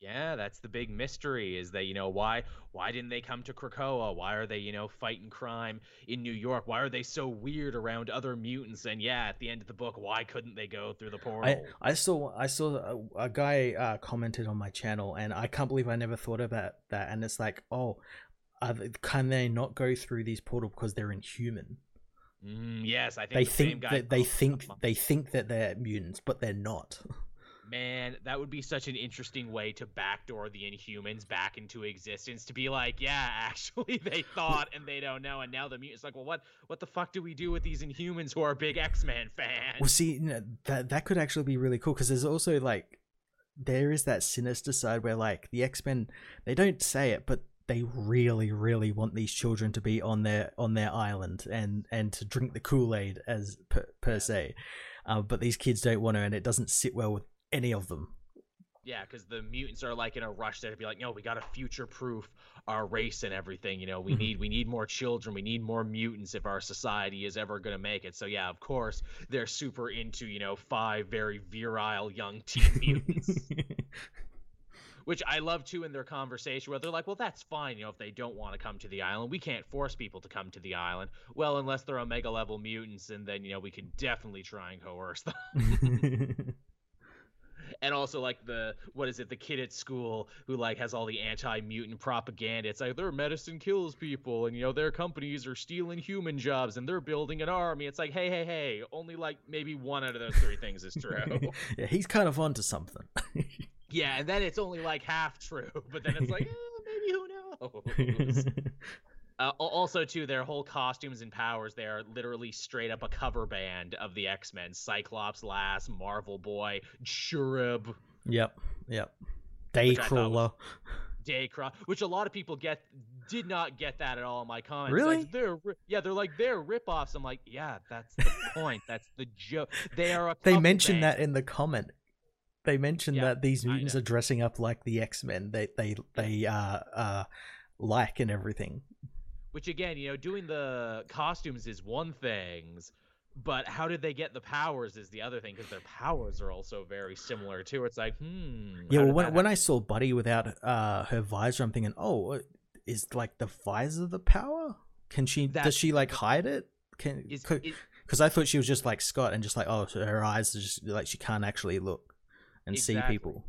Yeah, that's the big mystery is that, you know, why why didn't they come to Krakoa? Why are they, you know, fighting crime in New York? Why are they so weird around other mutants? And yeah, at the end of the book, why couldn't they go through the portal? I, I saw I saw a, a guy uh, commented on my channel, and I can't believe I never thought about that. And it's like, oh, they, can they not go through these portal because they're inhuman? Mm, yes, I think They the same think that they think they think that they're mutants, but they're not. Man, that would be such an interesting way to backdoor the Inhumans back into existence. To be like, yeah, actually they thought and they don't know, and now the mutants like, well, what what the fuck do we do with these Inhumans who are big X Men fans? Well, see, you know, that that could actually be really cool because there's also like there is that sinister side where like the X Men they don't say it, but they really, really want these children to be on their on their island and and to drink the Kool Aid as per, per se. Uh, but these kids don't want to, and it doesn't sit well with any of them. Yeah, because the mutants are like in a rush there to be like, no, we gotta future proof our race and everything. You know, we Mhm. need we need more children, we need more mutants if our society is ever gonna make it. So yeah, of course they're super into you know five very virile young teen mutants. which I love too in their conversation where they're like, well, that's fine, you know, if they don't want to come to the island, we can't force people to come to the island. Well, unless they're omega level mutants, and then you know we can definitely try and coerce them. and also like the what is it, the kid at school who like has all the anti mutant propaganda. It's like their medicine kills people, and you know their companies are stealing human jobs, and they're building an army. It's like, hey, hey, hey, only like maybe one out of those three things is true. yeah, he's kind of onto something. Yeah, and then it's only like half true, but then it's like, eh, maybe who knows? uh, also, too, their whole costumes and powers, they are literally straight up a cover band of the X Men Cyclops, Lass, Marvel Boy, Cherub, yep, yep. Which I Daycrawler. Which a lot of people get did not get that at all in my comments. Really? Like, they're yeah, they're like they're ripoffs. I'm like, yeah, that's the point. That's the joke. They are a They cover mentioned band. that in the comment. They mentioned Yeah, that these mutants are dressing up like the X Men. They they they uh uh like and everything. Which again, you know, doing the costumes is one thing, but how did they get the powers is the other thing because their powers are also very similar too. It's like, hmm. Yeah, well, when when I saw Buddy without uh her visor, I'm thinking, oh, is like the visor the power? Can she? Does she like hide it? Can because I thought she was just like Scott and just like oh, so her eyes are just like she can't actually look and see people.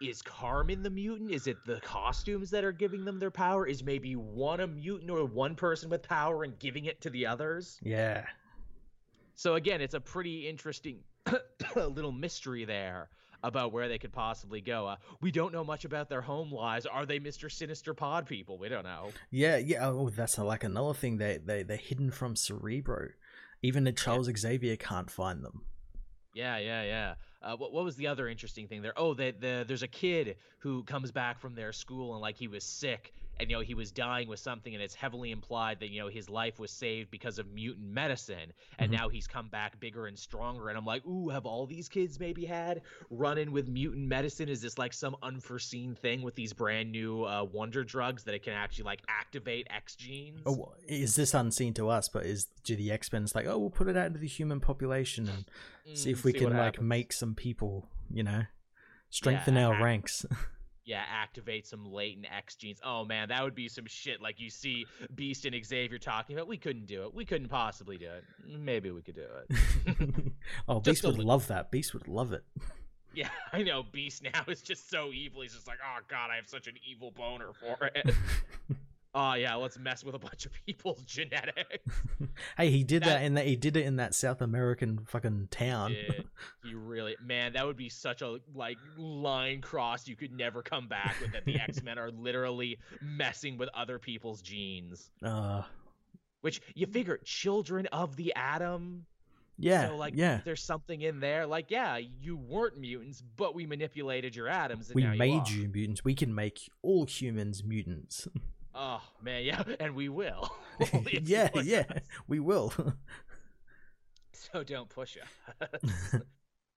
is Carmen the mutant? Is it the costumes that are giving them their power? Is maybe one a mutant or one person with power and giving it to the others? Yeah, So again, it's a pretty interesting little mystery there about where they could possibly go. Uh, we don't know much about their home lives. Are they Mr. Sinister Pod people? We don't know. yeah, yeah. Oh, that's like another thing. They they they're hidden from Cerebro. Even the Charles Xavier can't find them. Yeah, yeah, yeah. Uh, what, what was the other interesting thing there? Oh, they, the, there's a kid who comes back from their school and like he was sick and you know he was dying with something and it's heavily implied that you know his life was saved because of mutant medicine and Mhm. now he's come back bigger and stronger and I'm like, ooh, have all these kids maybe had run in with mutant medicine? Is this like some unforeseen thing with these brand new uh, wonder drugs that it can actually like activate X genes? Oh, is this unseen to us? But is do the X Men's like, oh, we'll put it out into the human population and see Mm, if we what can like happens. make some people, you know, strengthen our act- ranks. yeah, activate some latent X genes. Oh man, that would be some shit. Like you see Beast and Xavier talking about, we couldn't do it. We couldn't possibly do it. Maybe we could do it. oh, Beast would li- love that. Beast would love it. yeah, I know. Beast now is just so evil. He's just like, oh god, I have such an evil boner for it. oh yeah, let's mess with a bunch of people's genetics. hey, he did that, That- in that. He did it in that South American fucking town. Did. He really, man, that would be such a like line cross you could never come back with. That the X Men are literally messing with other people's genes. Uh, Which you figure children of the atom. Yeah, so like yeah. there's something in there. Like, yeah, you weren't mutants, but we manipulated your atoms and We made you, you mutants. We can make all humans mutants. Oh man, yeah, and we will. Yeah, yeah, us. we will. So don't push us.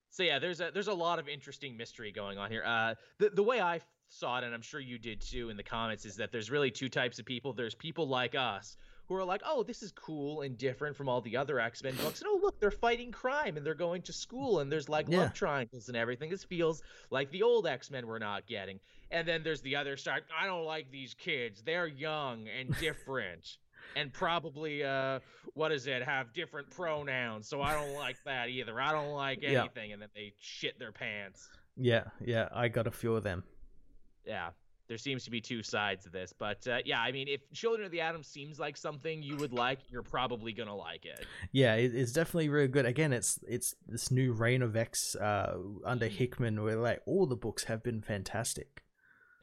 so yeah, there's a there's a lot of interesting mystery going on here. Uh, the the way I saw it, and I'm sure you did too in the comments, is that there's really two types of people. There's people like us who are like, oh, this is cool and different from all the other X Men books. And oh, look, they're fighting crime and they're going to school and there's like Yeah. love triangles and everything. This feels like the old X Men we're not getting. And then there's the other side. I don't like these kids. They're young and different. And probably, uh, what is it? Have different pronouns, so I don't like that either. I don't like Yeah. anything, and then they shit their pants. yeah, yeah. I got a few of them. Yeah, there seems to be two sides to this, but uh, yeah, I mean, if Children of the Atom seems like something you would like, you're probably gonna like it. Yeah, it's definitely really good. Again, it's it's this new reign of X uh, under Mm. Hickman, where like all the books have been fantastic.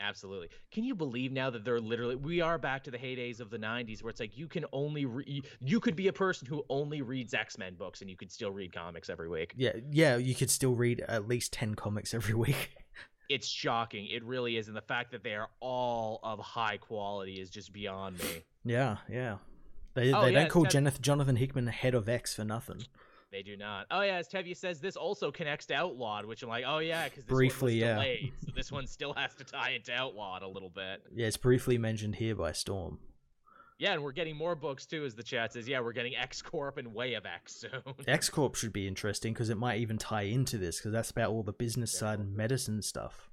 Absolutely. Can you believe now that they're literally we are back to the heydays of the 90s where it's like you can only re- you could be a person who only reads X-Men books and you could still read comics every week. Yeah, yeah. You could still read at least ten comics every week. It's shocking. It really is and the fact that they are all of high quality is just beyond me. yeah, yeah. They Oh, they yeah, don't call Ted- Jonathan Hickman head of X for nothing. They do not. Oh yeah, as Tevye says, this also connects to Outlawed, which I'm like, oh yeah, because Briefly, was yeah. delayed, so this one still has to tie into Outlawed a little bit. Yeah, it's briefly mentioned here by Storm. Yeah, and we're getting more books too, as the chat says. Yeah, we're getting X Corp and Way of X soon. X Corp should be interesting because it might even tie into this because that's about all the business Yeah. side and medicine stuff.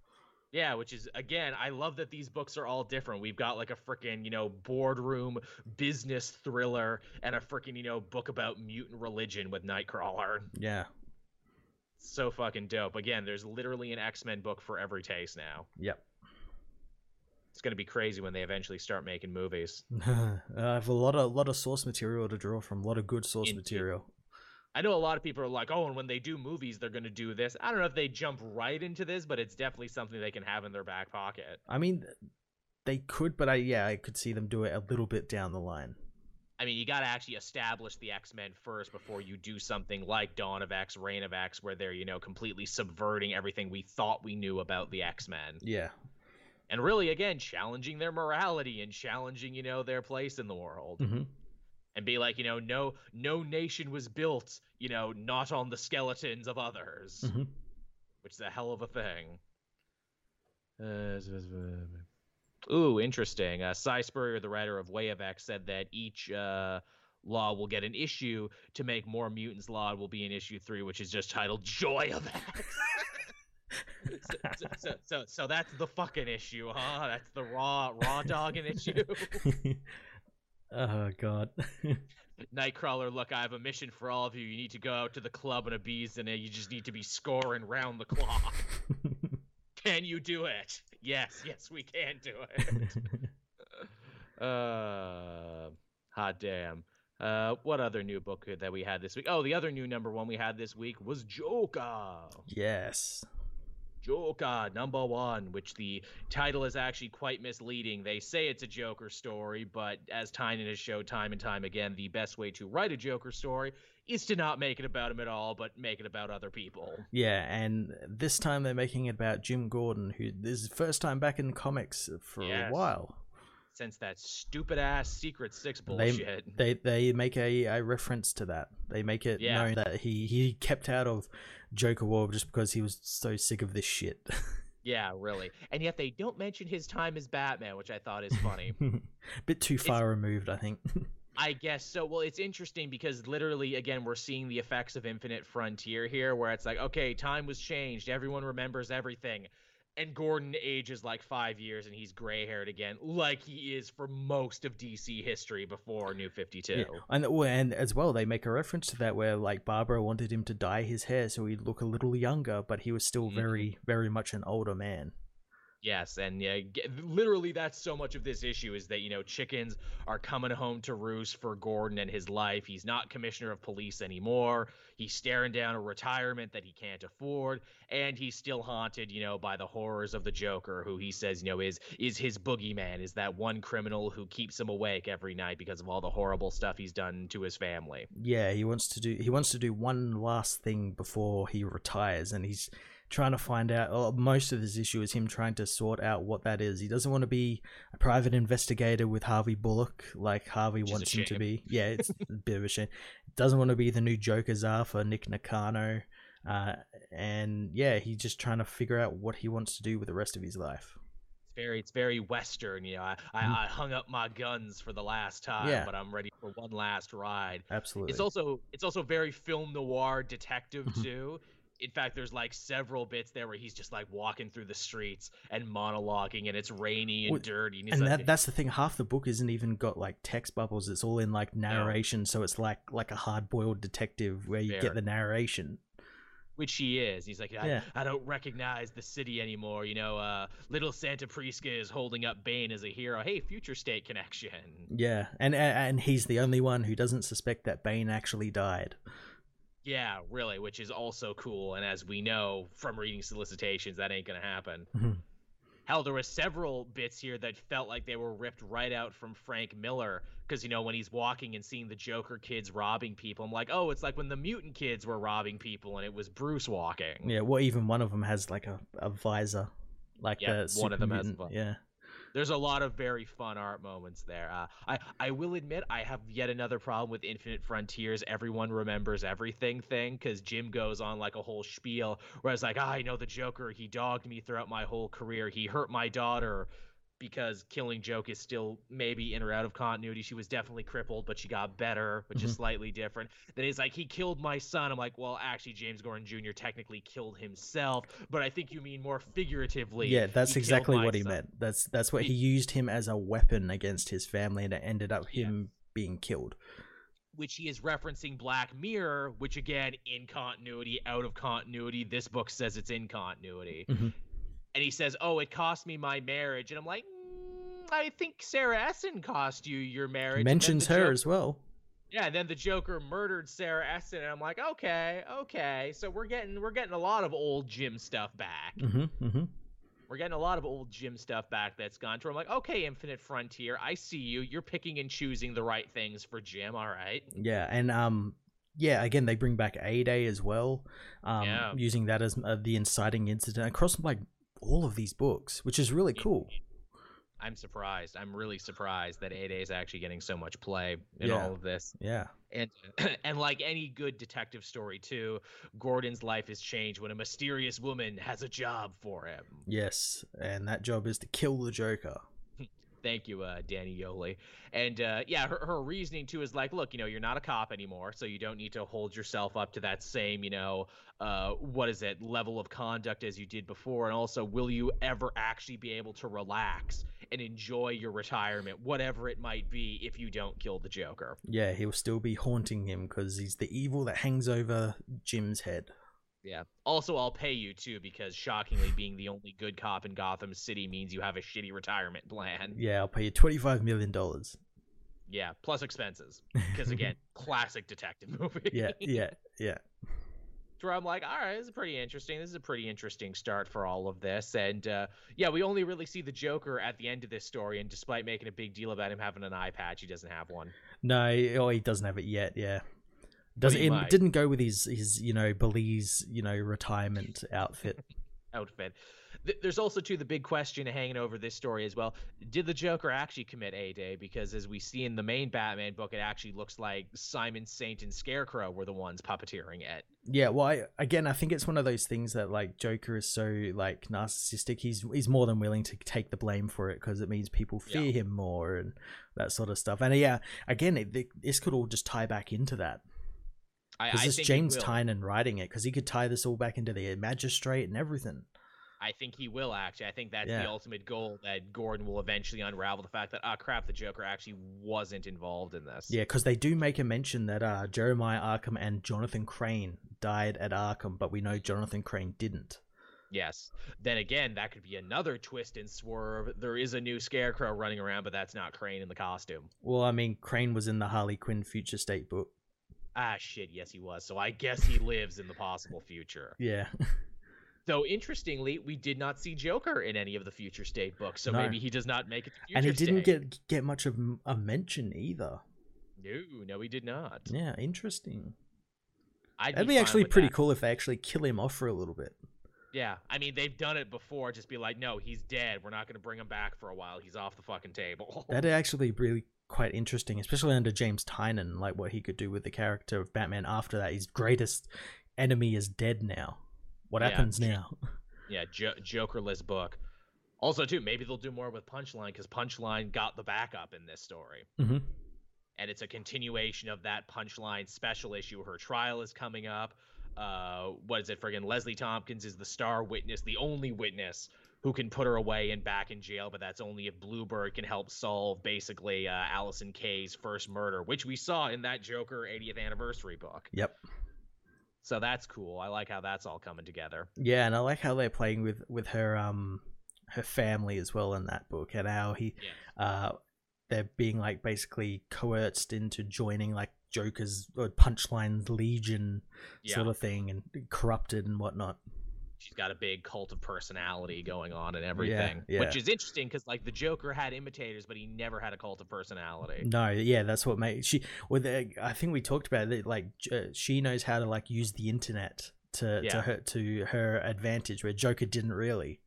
Yeah, which is again, I love that these books are all different. We've got like a freaking, you know, boardroom business thriller and a freaking, you know, book about mutant religion with Nightcrawler. Yeah, So fucking dope. Again, there's literally an X-Men book for every taste now. yep. It's gonna be crazy when they eventually start making movies. I have a lot of lot of source material to draw from. A lot of good source Indeed. material. I know a lot of people are like, oh, and when they do movies, they're gonna do this. I don't know if they jump right into this, but it's definitely something they can have in their back pocket. I mean, they could, but I yeah, I could see them do it a little bit down the line. I mean, you got to actually establish the X Men first before you do something like Dawn of X, Reign of X, where they're, you know, completely subverting everything we thought we knew about the X Men. Yeah, And really, again, challenging their morality and challenging, you know, their place in the world. hmm And be like, you know, no no nation was built, you know, not on the skeletons of others, hmm which is a hell of a thing. Uh, Ooh, interesting. Uh, Si Spurrier, the writer of Way of X, said that each uh, law will get an issue to make more mutants law will be in issue three, which is just titled Joy of X. so, so, so, so, that's the fucking issue, huh? That's the raw raw dogging issue. oh god. Nightcrawler, look, I have a mission for all of you. You need to go out to the club and a bees, and uh, you just need to be scoring round the clock. Can you do it? Yes, yes, we can do it. Uh, hot damn. Uh, what other new book that we had this week? Oh, the other new number one we had this week was Joker. yes. Joker number one, which the title is actually quite misleading. They say it's a Joker story, but as Tynion has showed time and time again, the best way to write a Joker story is to not make it about him at all, but make it about other people. Yeah, and this time they're making it about Jim Gordon, who this is the first time back in comics for Yes. a while. Since that stupid ass Secret Six They, bullshit. they they make a, a reference to that. They make it Yeah. known that he, he kept out of Joker War just because he was so sick of this shit. Yeah, really. And yet they don't mention his time as Batman, which I thought is funny. Bit too far removed, I think. I guess so. Well, it's interesting because literally, again, we're seeing the effects of Infinite Frontier here, where it's like, okay, time was changed. Everyone remembers everything. And Gordon ages like five years and he's gray haired again, like he is for most of DC history before New 52. Yeah. And and as well, they make a reference to that where like Barbara wanted him to dye his hair so he'd look a little younger, but he was still Mhm. very, very much an older man. Yes, and yeah, g- literally that's so much of this issue is that you know chickens are coming home to roost for Gordon and his life. He's not commissioner of police anymore. he's staring down a retirement that he can't afford, and he's still haunted, you know, by the horrors of the Joker, who he says, you know, is is his boogeyman, is that one criminal who keeps him awake every night because of all the horrible stuff he's done to his family. Yeah, he wants to do he wants to do one last thing before he retires, and he's trying to find out. Or most of his issue is him trying to sort out what that is. He doesn't want to be a private investigator with Harvey Bullock like Harvey Which wants him to be. Yeah, it's a bit of a shame. Doesn't want to be the new Joker czar for Nick Nakano. Uh, and yeah, he's just trying to figure out what he wants to do with the rest of his life. It's very it's very western, you know. I, I, Mhm. I hung up my guns for the last time, Yeah. but I'm ready for one last ride. Absolutely. It's also it's also very film noir detective Mhm. too. In fact, there's like several bits there where he's just like walking through the streets and monologuing, and it's rainy and Well, dirty. And, and like, that, that's the thing. Half the book isn't even got like text bubbles. It's all in like narration. So it's like like a hard boiled detective where you Fair. get the narration. which he is. He's like, I, Yeah. I don't recognize the city anymore. You know, uh, little Santa Prisca is holding up Bane as a hero. Hey, future state connection. Yeah, and and he's the only one who doesn't suspect that Bane actually died. Yeah, really, which is also cool. And as we know from reading solicitations, that ain't gonna happen. Mhm. Hell, there were several bits here that felt like they were ripped right out from Frank Miller. Because, you know, when he's walking and seeing the Joker kids robbing people, I'm like, oh, it's like when the mutant kids were robbing people and it was Bruce walking. Yeah, well, even one of them has like a, a visor, like Yeah, the one of them has a mutant- vi- Yeah, There's a lot of very fun art moments there. Uh, I I will admit I have yet another problem with Infinite Frontiers. Everyone remembers everything thing because Jim goes on like a whole spiel where it's like, ah, I know the Joker. He dogged me throughout my whole career. He hurt my daughter because Killing Joke is still maybe in or out of continuity. She was definitely crippled, but she got better, which is Mhm. slightly different. Then he's like, he killed my son. I'm like, well, actually, James Gordon Jr. technically killed himself, but I think you mean more figuratively. yeah, that's exactly what he son. meant. That's that's what He- he used him as a weapon against his family, and it ended up Yeah. him being killed. which he is referencing Black Mirror, which again, in continuity, out of continuity, this book says it's in continuity. Mhm. And he says, Oh, it cost me my marriage. And I'm like, "Mm, I think Sarah Essen cost you your marriage. Mentions the her as well. Yeah, and then the Joker murdered Sarah Essen, and I'm like, okay, okay. So we're getting we're getting a lot of old Jim stuff back. hmm hmm We're getting a lot of old Jim stuff back that's gone through. I'm like, okay, Infinite Frontier, I see you. You're picking and choosing the right things for Jim, all right. Yeah, and um, yeah, again they bring back A Day as well, um, Yeah. using that as uh, the inciting incident across like all of these books, which is really cool. I'm surprised. I'm really surprised that A-Day is actually getting so much play in Yeah. all of this. Yeah, And and like any good detective story too, Gordon's life is changed when a mysterious woman has a job for him. yes, and that job is to kill the Joker. Thank you, uh, Danny Yoli. And uh, yeah, her, her reasoning too is like, look, you know, you're not a cop anymore, so you don't need to hold yourself up to that same, you know, uh, what is it, level of conduct as you did before. And also, will you ever actually be able to relax and enjoy your retirement, whatever it might be, if you don't kill the Joker? Yeah, he'll still be haunting him because he's the evil that hangs over Jim's head. Yeah. Also, I'll pay you too because shockingly, being the only good cop in Gotham City means you have a shitty retirement plan. Yeah, I'll pay you twenty five million dollars. Yeah, plus expenses. Because again, classic detective movie. yeah, yeah, yeah. Where I'm like, all right, this is pretty interesting. This is a pretty interesting start for all of this. And uh, yeah, we only really see the Joker at the end of this story. And despite making a big deal about him having an eye patch, he doesn't have one. No, oh, he doesn't have it yet. Yeah, does he it didn't go with his his you know Belize you know retirement outfit. Outfit. There's also too the big question hanging over this story as well. Did the Joker actually commit a day? Because as we see in the main Batman book, it actually looks like Simon Saint and Scarecrow were the ones puppeteering it. Yeah, well, I, again, I think it's one of those things that like Joker is so like narcissistic. He's he's more than willing to take the blame for it because it means people fear Yeah. him more and that sort of stuff. And yeah, again, it, th- this could all just tie back into that I, I think James. Tynion writing it because he could tie this all back into the magistrate and everything. I think he will actually. I think that's Yeah. the ultimate goal that Gordon will eventually unravel the fact that ah crap, the Joker actually wasn't involved in this. Yeah, because they do make a mention that uh, Jeremiah Arkham and Jonathan Crane died at Arkham, but we know Jonathan Crane didn't. Yes. Then again, that could be another twist and swerve. There is a new Scarecrow running around, but that's not Crane in the costume. Well, I mean, Crane was in the Harley Quinn Future State book. Ah, shit. Yes, he was. So I guess he lives in the possible future. Yeah. Though interestingly, we did not see Joker in any of the Future State books, so No. maybe he does not make it. To Future and he didn't State. get get much of a mention either. No, no, he did not. Yeah, interesting. I'd That'd be fine actually pretty that. cool if they actually kill him off for a little bit. Yeah, I mean they've done it before. Just be like, no, he's dead. We're not going to bring him back for a while. He's off the fucking table. That'd actually be really quite interesting, especially under James Tynion, like what he could do with the character of Batman after that. His greatest enemy is dead now. What Yeah, happens J- now? yeah, jo- Jokerless book. Also, too, maybe they'll do more with Punchline because Punchline got the backup in this story. hmm and it's a continuation of that punchline special issue. Her trial is coming up. Uh, what is it? Friggin' Leslie Thompkins is the star witness, the only witness who can put her away and back in jail, but that's only if Bluebird can help solve basically uh, Allison Kay's first murder, which we saw in that Joker 80th anniversary book. Yep. So that's cool. I like how that's all coming together. Yeah, and I like how they're playing with with her um her family as well in that book, and how he Yeah. uh they're being like basically coerced into joining like Joker's or Punchline's Legion Yeah. sort of thing, and corrupted and whatnot. She's got a big cult of personality going on and everything, yeah. which is interesting because like the Joker had imitators, but he never had a cult of personality. No, yeah, that's what made she. Well, the, I think we talked about it. Like uh, she knows how to like use the internet to Yeah. to her to her advantage, where Joker didn't really.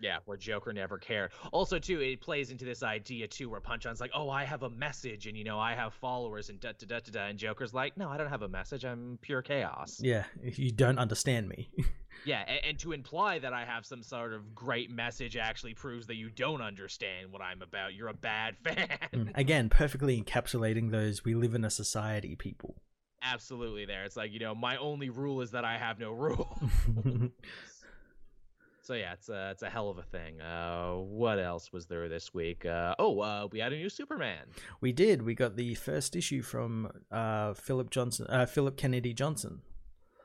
Yeah, where Joker never cared. Also, too, it plays into this idea too, where Punchline's like, "Oh, I have a message, and you know, I have followers, and da da da da da," and Joker's like, "No, I don't have a message. I'm pure chaos." Yeah, you don't understand me. Yeah, and, and to imply that I have some sort of great message actually proves that you don't understand what I'm about. You're a bad fan. Mm, Again, perfectly encapsulating those "we live in a society" people. Absolutely, there. It's like you know, my only rule is that I have no rule. So yeah, it's a it's a hell of a thing. Uh, what else was there this week? Uh, oh, uh, we had a new Superman. we did. We got the first issue from uh, Philip Johnson, uh, Philip Kennedy Johnson.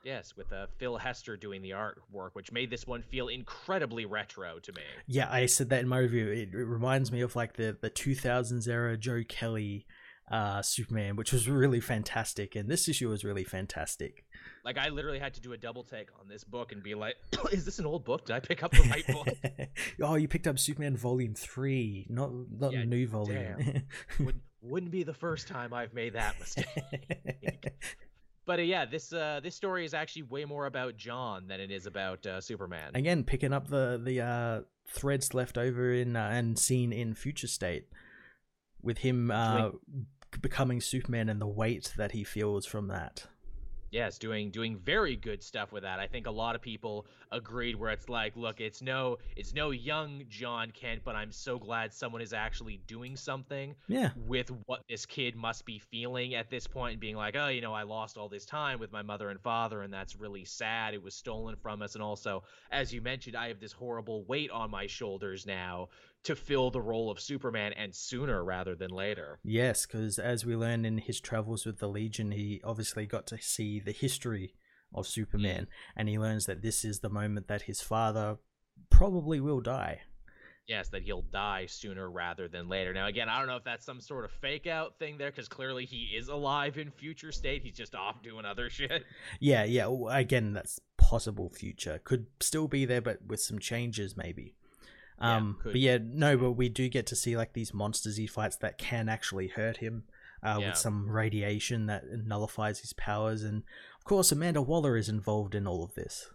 Yes, with uh, Phil Hester doing the artwork, which made this one feel incredibly retro to me. Yeah, I said that in my review. It, it reminds me of like the the 2000s era Joe Kelly uh, Superman, which was really fantastic, and this issue was really fantastic. Like I literally had to do a double take on this book and be like, "Is this an old book? Did I pick up the right book?" oh, you picked up Superman Volume Three, not not Yeah, new volume. wouldn't, wouldn't be the first time I've made that mistake. But uh, yeah, this uh, this story is actually way more about John than it is about uh, Superman. Again, picking up the the uh, threads left over in uh, and seen in Future State, with him uh, becoming Superman and the weight that he feels from that. Yes, doing doing very good stuff with that. I think a lot of people agreed where it's like, look, it's no it's no young John Kent, but I'm so glad someone is actually doing something Yeah, with what this kid must be feeling at this point and being like, oh, you know, I lost all this time with my mother and father and that's really sad. It was stolen from us and also, as you mentioned, I have this horrible weight on my shoulders now to fill the role of Superman and sooner rather than later. Yes, because as we learn in his travels with the Legion, he obviously got to see the history of Superman, mm. and he learns that this is the moment that his father probably will die. yes, that he'll die sooner rather than later. Now, again, I don't know if that's some sort of fake out thing there, because clearly he is alive in future state. He's just off doing other shit. Yeah, yeah. Again, that's possible future. Could still be there, but with some changes maybe. Yeah, Um, could. but yeah, no, but we do get to see like these monsters he fights that can actually hurt him. Uh, Yeah. with some radiation that nullifies his powers, and of course Amanda Waller is involved in all of this.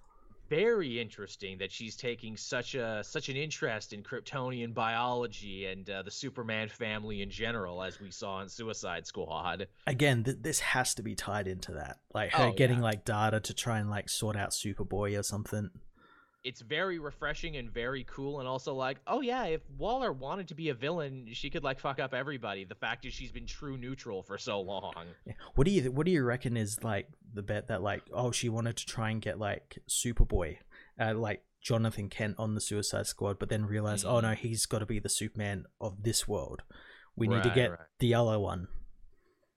Very interesting that she's taking such a such an interest in Kryptonian biology and uh, the Superman family in general, as we saw in Suicide Squad. again th- this has to be tied into that like her Oh, getting yeah. like data to try and like sort out superboy or something It's very refreshing and very cool, and also like, oh yeah, if Waller wanted to be a villain, she could like fuck up everybody. The fact is, she's been true neutral for so long. Yeah. what do you what do you reckon is like the bet that like oh she wanted to try and get like superboy uh, like jonathan kent on the suicide squad but then realized oh Mhm. no he's got to be the superman of this world we need to get right. the other one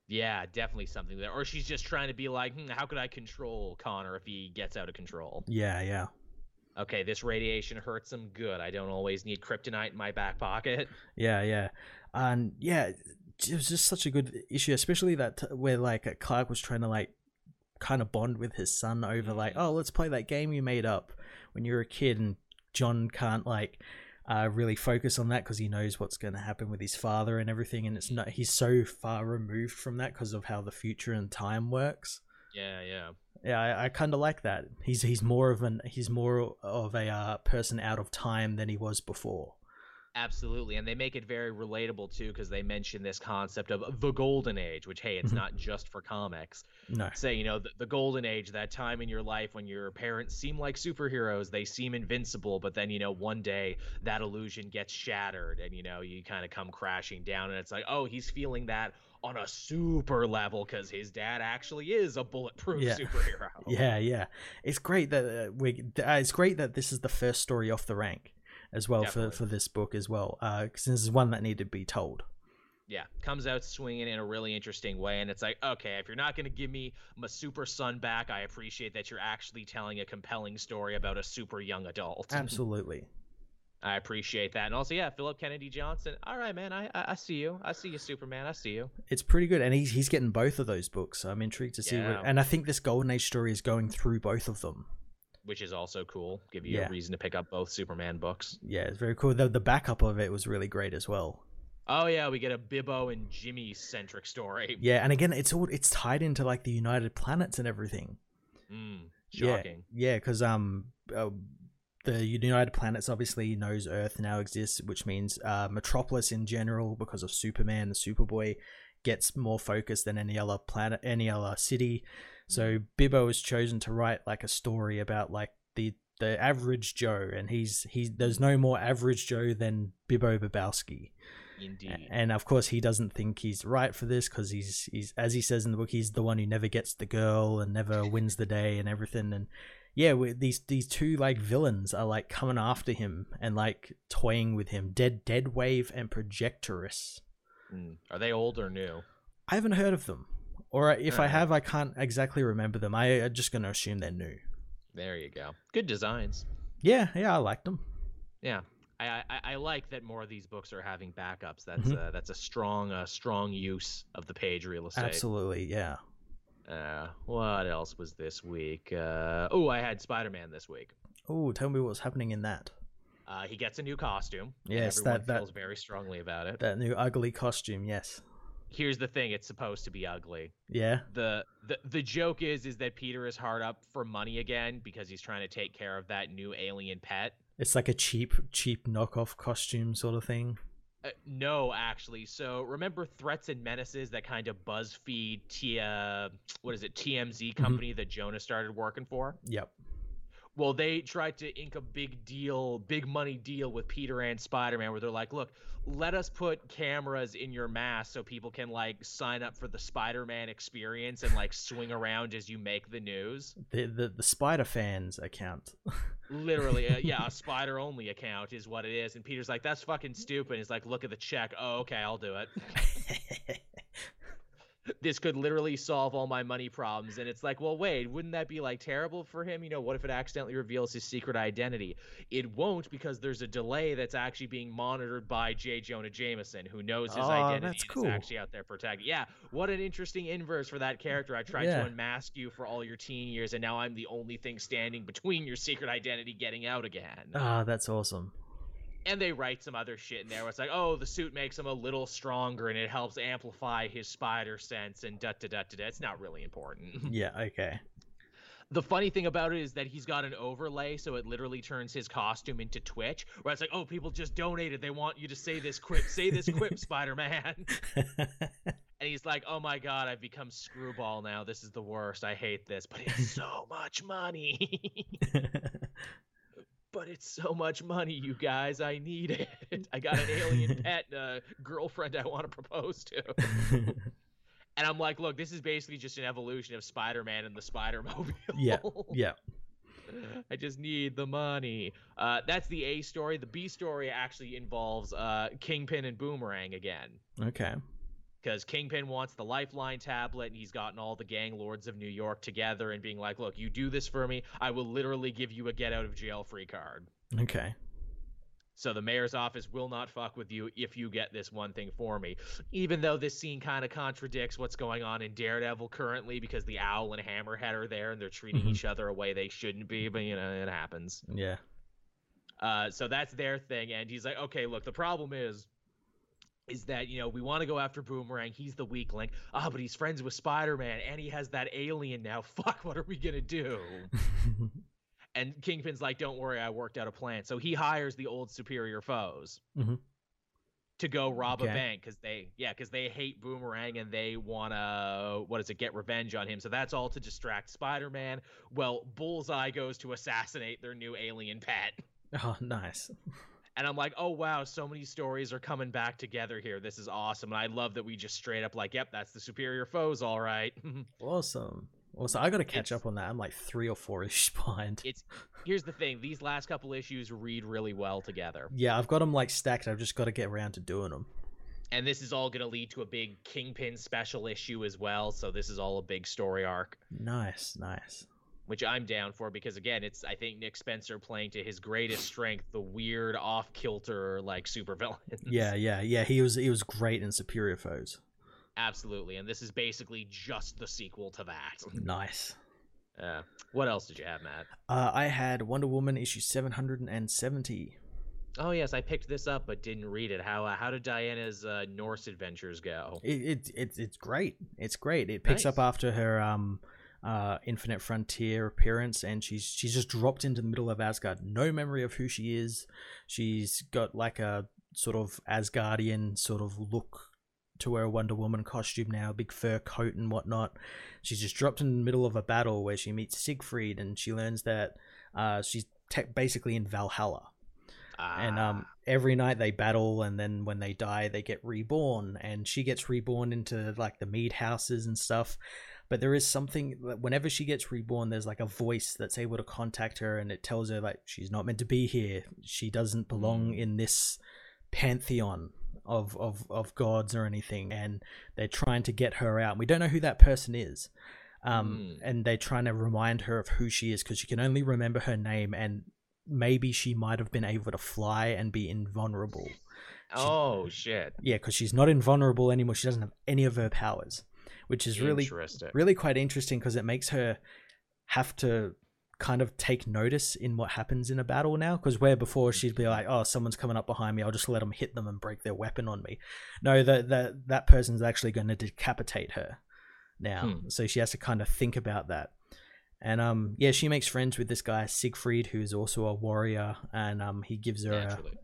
Yeah, definitely something there. Or she's just trying to be like, hmm, how could I control Connor if he gets out of control? yeah yeah Okay, this radiation hurts him. Good. I don't always need kryptonite in my back pocket. yeah yeah and yeah it was just such a good issue, especially that t- where like Clark was trying to like kind of bond with his son over like, oh, let's play that game you made up when you were a kid, and John can't like uh, really focus on that because he knows what's going to happen with his father and everything, and it's not he's so far removed from that because of how the future and time works. Yeah, yeah. Yeah, I, I kind of like that. He's he's more of an he's more of a uh, person out of time than he was before. Absolutely, and they make it very relatable too because they mention this concept of the golden age, which hey, it's Mhm. not just for comics. No, Say, you know, the, the golden age, that time in your life when your parents seem like superheroes, they seem invincible, but then you know one day that illusion gets shattered, and you know you kind of come crashing down, and it's like, oh, he's feeling that on a super level because his dad actually is a bulletproof Yeah. superhero. yeah, yeah. It's great that uh, we. Uh, it's great that this is the first story off the rank as well for, Definitely. for this book as well. Because this is one that needed to be told. Yeah, comes out swinging in a really interesting way, and it's like, okay, if you're not going to give me my super son back, I appreciate that you're actually telling a compelling story about a super young adult. Absolutely. I appreciate that, and also, yeah, Philip Kennedy Johnson. All right, man, I, I I see you, I see you, Superman, I see you. It's pretty good, and he's he's getting both of those books. So I'm intrigued to see. Yeah. What, and I think this Golden Age story is going through both of them. Which is also cool. Give you Yeah. a reason to pick up both Superman books. Yeah, it's very cool. The the backup of it was really great as well. Oh yeah, we get a Bibbo and Jimmy centric story. Yeah, and again, it's all it's tied into like the United Planets and everything. Mm, Yeah. shocking. Yeah, because um, uh, the United Planets obviously knows Earth now exists, which means uh, Metropolis in general, because of Superman and Superboy, gets more focus than any other planet, any other city. So Bibbo has chosen to write like a story about like the the average Joe, and he's he's there's no more average Joe than Bibbo Bibbowski. Indeed. And of course, he doesn't think he's right for this because he's he's as he says in the book, he's the one who never gets the girl and never wins the day and everything. And yeah, these these two like villains are like coming after him and like toying with him. Dead Dead Wave and Projectorus. Mm. Are they old or new? I haven't heard of them, or if I have, I can't exactly remember them. I, I'm just gonna assume they're new. There you go. Good designs. Yeah, yeah, I like them. Yeah. I, I, I like that more of these books are having backups. That's Mhm. uh, that's a strong uh, strong use of the page real estate. Absolutely, yeah. Uh, what else was this week? Uh, oh, I had Spider Man this week. Oh, tell me what's happening in that. Uh, he gets a new costume. Yes, everyone that- that- feels very strongly about it. That new ugly costume. Yes. Here's the thing: it's supposed to be ugly. Yeah. the the the joke is is that Peter is hard up for money again because he's trying to take care of that new alien pet. It's like a cheap, cheap knockoff costume sort of thing. Uh, no, actually. So remember Threats and Menaces, that kind of BuzzFeed T uh, what is it TMZ company that Jonah started working for? Yep. Well, they tried to ink a big deal, big money deal with Peter and Spider-Man, where they're like, "Look, let us put cameras in your mask so people can like sign up for the Spider-Man experience and like swing around as you make the news." The the, the Spider fans account. Literally, uh, yeah, a spider only account is what it is. And Peter's like, that's fucking stupid. He's like, look at the check. Oh, okay, I'll do it. This could literally solve all my money problems. And it's like, well, wait, wouldn't that be like terrible for him? You know, what if it accidentally reveals his secret identity? It won't because there's a delay that's actually being monitored by J. Jonah Jameson, who knows his Aw, identity that's and cool. is actually out there protecting. Yeah, what an interesting inverse for that character. I tried Yeah. to unmask you for all your teen years, and now I'm the only thing standing between your secret identity getting out again Ah, that's awesome. And they write some other shit in there where it's like, oh, the suit makes him a little stronger and it helps amplify his spider sense and da da da da. It's not really important. Yeah. Okay. the funny thing about it is that he's got an overlay, so it literally turns his costume into Twitch, where it's like, oh, people just donated. They want you to say this quip, say this quip, Spider Man. And he's like, oh my god, I've become screwball now. This is the worst. I hate this, but it's so much money. But it's so much money, you guys. I need it. I got an alien pet and a girlfriend I want to propose to. And I'm like, look, this is basically just an evolution of Spider-Man and the Spider-Mobile. yeah. Yeah. I just need the money. Uh, that's the A story. The B story actually involves uh, Kingpin and Boomerang again. Okay. Because Kingpin wants the Lifeline tablet, and he's gotten all the gang lords of New York together and being like, look, you do this for me, I will literally give you a get out of jail free card. Okay. So the mayor's office will not fuck with you if you get this one thing for me. Even though this scene kind of contradicts what's going on in Daredevil currently because the Owl and Hammerhead are there and they're treating Mhm. each other a way they shouldn't be, but you know, it happens. Yeah. Uh, so that's their thing, and he's like, okay, look, the problem is, is that you know we want to go after Boomerang. He's the weak link. Ah, but he's friends with Spider Man, and he has that alien now. Fuck, what are we gonna do? And Kingpin's like, don't worry, I worked out a plan. So he hires the old superior foes Mhm. to go rob a bank because they, yeah, because they hate Boomerang and they wanna, what is it, get revenge on him. So that's all to distract Spider Man. Well, Bullseye goes to assassinate their new alien pet. oh, nice. And I'm like, oh wow, so many stories are coming back together here. This is awesome. And I love that we just straight up like, yep, that's the superior foes, all right. Awesome. Also, I got to catch It's- up on that. I'm like three or four ish behind. it's here's the thing: these last couple issues read really well together, Yeah, I've got them like stacked. I've just got to get around to doing them. and this is all going to lead to a big Kingpin special issue as well. So this is all a big story arc, Nice, nice. Which I'm down for because again, it's I think Nick Spencer playing to his greatest strength, the weird off kilter like supervillain. Yeah, yeah, yeah. He was he was great in Superior Foes. absolutely. And this is basically just the sequel to that. Nice. Uh, what else did you have, Matt? Uh, I had Wonder Woman issue seven hundred and seventy. Oh yes, I picked this up but didn't read it. How uh, how did Diana's uh, Norse adventures go? It, it it's it's great. It's great. It picks up after her um uh Infinite Frontier appearance, and she's she's just dropped into the middle of Asgard. No memory of who she is. She's got like a sort of Asgardian sort of look to her Wonder Woman costume now, big fur coat and whatnot. She's just dropped in the middle of a battle where she meets Siegfried, and she learns that uh she's te- basically in Valhalla and um Ah, every night they battle and then when they die they get reborn and she gets reborn into like the mead houses and stuff but there is something that whenever she gets reborn there's like a voice that's able to contact her and it tells her like she's not meant to be here she doesn't belong Mm. in this pantheon of of of gods or anything and they're trying to get her out we don't know who that person is um Mm. and they're trying to remind her of who she is because she can only remember her name and maybe she might have been able to fly and be invulnerable oh shit! yeah because she's not invulnerable anymore she doesn't have any of her powers which is really Interesting. really quite interesting because it makes her have to kind of take notice in what happens in a battle now because where before she'd be like oh someone's coming up behind me i'll just let them hit them and break their weapon on me no that that that person's actually going to decapitate her now Hmm. so she has to kind of think about that and um yeah she makes friends with this guy siegfried who's also a warrior and um he gives her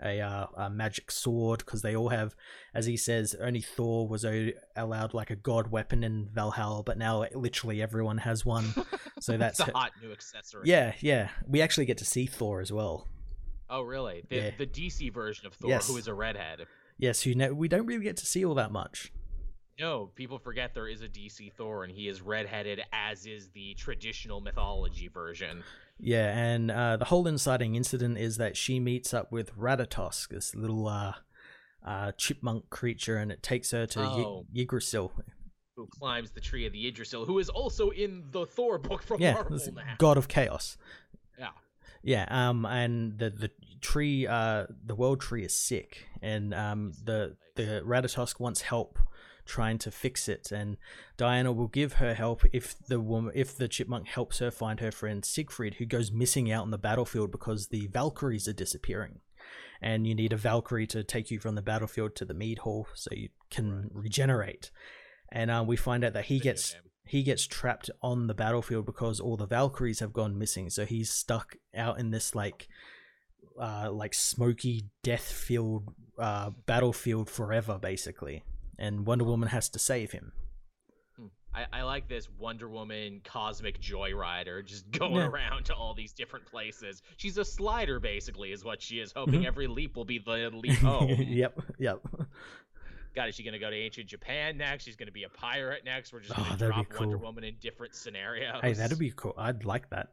a, a, uh, a magic sword because they all have as he says only thor was o- allowed like a god weapon in valhalla but now literally everyone has one so that's a hot new accessory. yeah yeah we actually get to see thor as well Oh really? The Yeah. the DC version of Thor, Yes. who is a redhead. yes you know we don't really get to see all that much No, people forget there is a DC Thor, and he is redheaded, as is the traditional mythology version. Yeah, and uh, the whole inciting incident is that she meets up with Ratatosk, this little uh, uh, chipmunk creature, and it takes her to Oh. y- Yggdrasil. Who climbs the tree of the Yggdrasil? Who is also in the Thor book from Yeah, Marvel now. god of chaos. Yeah. Yeah, um, and the the tree, uh, the world tree is sick, and um, the the Ratatosk wants help trying to fix it, and Diana will give her help if the woman, if the chipmunk helps her find her friend Siegfried, who goes missing out on the battlefield because the Valkyries are disappearing, and you need a Valkyrie to take you from the battlefield to the mead hall so you can regenerate, and uh, we find out that he gets he gets trapped on the battlefield because all the Valkyries have gone missing. So he's stuck out in this like uh like smoky death filled uh battlefield forever basically. And Wonder Woman has to save him. I, I like this Wonder Woman cosmic joyrider just going Yeah. around to all these different places. She's a slider, basically, is what she is, hoping Mhm. every leap will be the leap home. yep, yep. God, is she gonna go to ancient Japan next? She's gonna be a pirate next. We're just Oh, gonna that'd be drop Wonder. Woman in different scenarios. Hey, that'd be cool. I'd like that.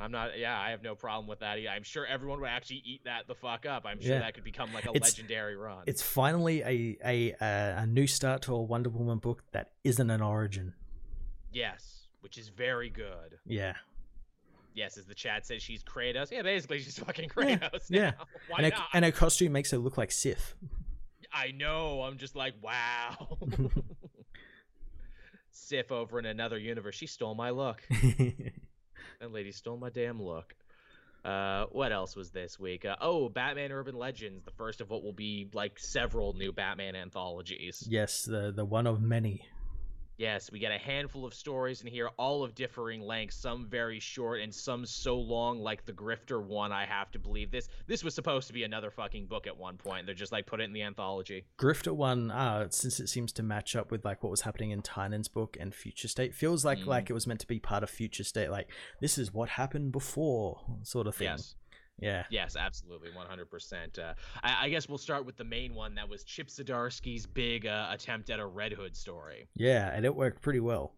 I'm not. Yeah, I have no problem with that. I'm sure everyone would actually eat that the fuck up. I'm sure Yeah. that could become like a It's- legendary run. It's finally a, a a new start to a Wonder Woman book that isn't an origin. yes, which is very good. Yeah. Yes, as the chat says, she's Kratos. Yeah, basically, she's fucking Kratos. yeah. now. Why and, her, not? and her costume makes her look like Sif. I know. I'm just like, wow. Sif over in another universe. She stole my look. That lady stole my damn look. Uh, what else was this week? Uh, oh, Batman Urban Legends, the first of what will be like several new Batman anthologies. yes, the the one of many. Yes, we get a handful of stories in here, all of differing lengths, some very short and some so long, like the Grifter one. I have to believe this. This was supposed to be another fucking book at one point. They're just like put it in the anthology. Grifter one, uh, since it seems to match up with like what was happening in Tynion's book and Future State, feels like Mm. like it was meant to be part of Future State. Like this is what happened before, sort of thing. Yes. Yeah. Yes, absolutely, 100%. Uh, I, I guess we'll start with the main one that was Chip Zdarsky's big uh, attempt at a Red Hood story. Yeah, and it worked pretty well.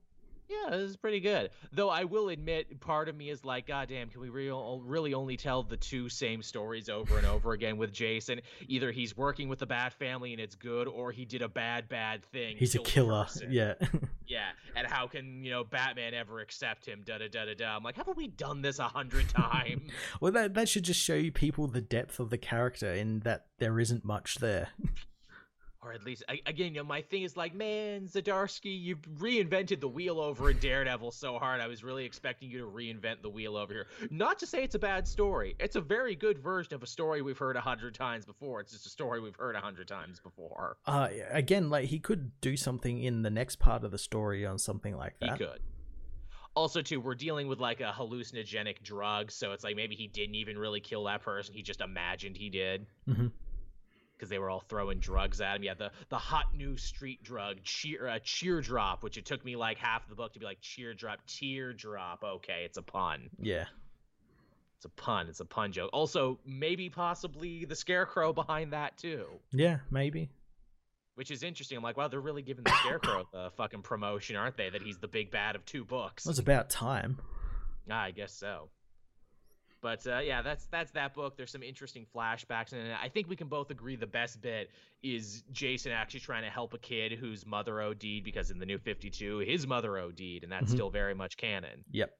Yeah, this is pretty good. Though I will admit, part of me is like, God damn, can we real, really only tell the two same stories over and over again with Jason? Either he's working with the Bat family and it's good, or he did a bad, bad thing. He's a killer. person. Yeah. Yeah, and how can, you know, Batman ever accept him? Da da da da da. I'm like, haven't we done this a hundred times? well, that that should just show you people the depth of the character in that there isn't much there. or at least, I, again, you know, my thing is like, man, Zdarsky, you've reinvented the wheel over in Daredevil so hard. I was really expecting you to reinvent the wheel over here. Not to say it's a bad story. It's a very good version of a story we've heard a hundred times before. It's just a story we've heard a hundred times before. Uh, again, like he could do something in the next part of the story on something like that. He could. Also, too, we're dealing with like a hallucinogenic drug, so it's like maybe he didn't even really kill that person. He just imagined he did. Mhm. Because they were all throwing drugs at him. Yeah, the the hot new street drug, cheer uh, cheer drop, which it took me like half the book to be like cheer drop, tear drop. Okay, it's a pun. Yeah. It's a pun. It's a pun joke. Also, maybe possibly the scarecrow behind that too. Yeah, maybe. Which is interesting. I'm like, wow, they're really giving the Scarecrow the fucking promotion, aren't they? That he's the big bad of two books. It was about time. Ah, I guess so. But uh, yeah, that's that's that book. There's some interesting flashbacks, and I think we can both agree the best bit is Jason actually trying to help a kid whose mother OD'd because in the New 52 his mother OD'd, and that's Mhm. still very much canon. Yep.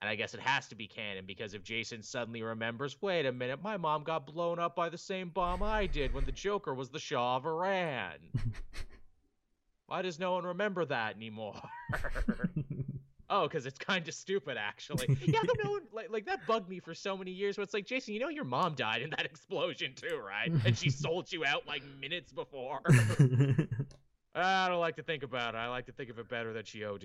And I guess it has to be canon because if Jason suddenly remembers, wait a minute, my mom got blown up by the same bomb I did when the Joker was the Shah of Iran. Why does no one remember that anymore? Oh, because it's kind of stupid, actually. yeah, no one like like that bugged me for so many years. Where it's like, Jason, you know your mom died in that explosion too, right? And she sold you out like minutes before. I don't like to think about it. I like to think of it better that she OD'd.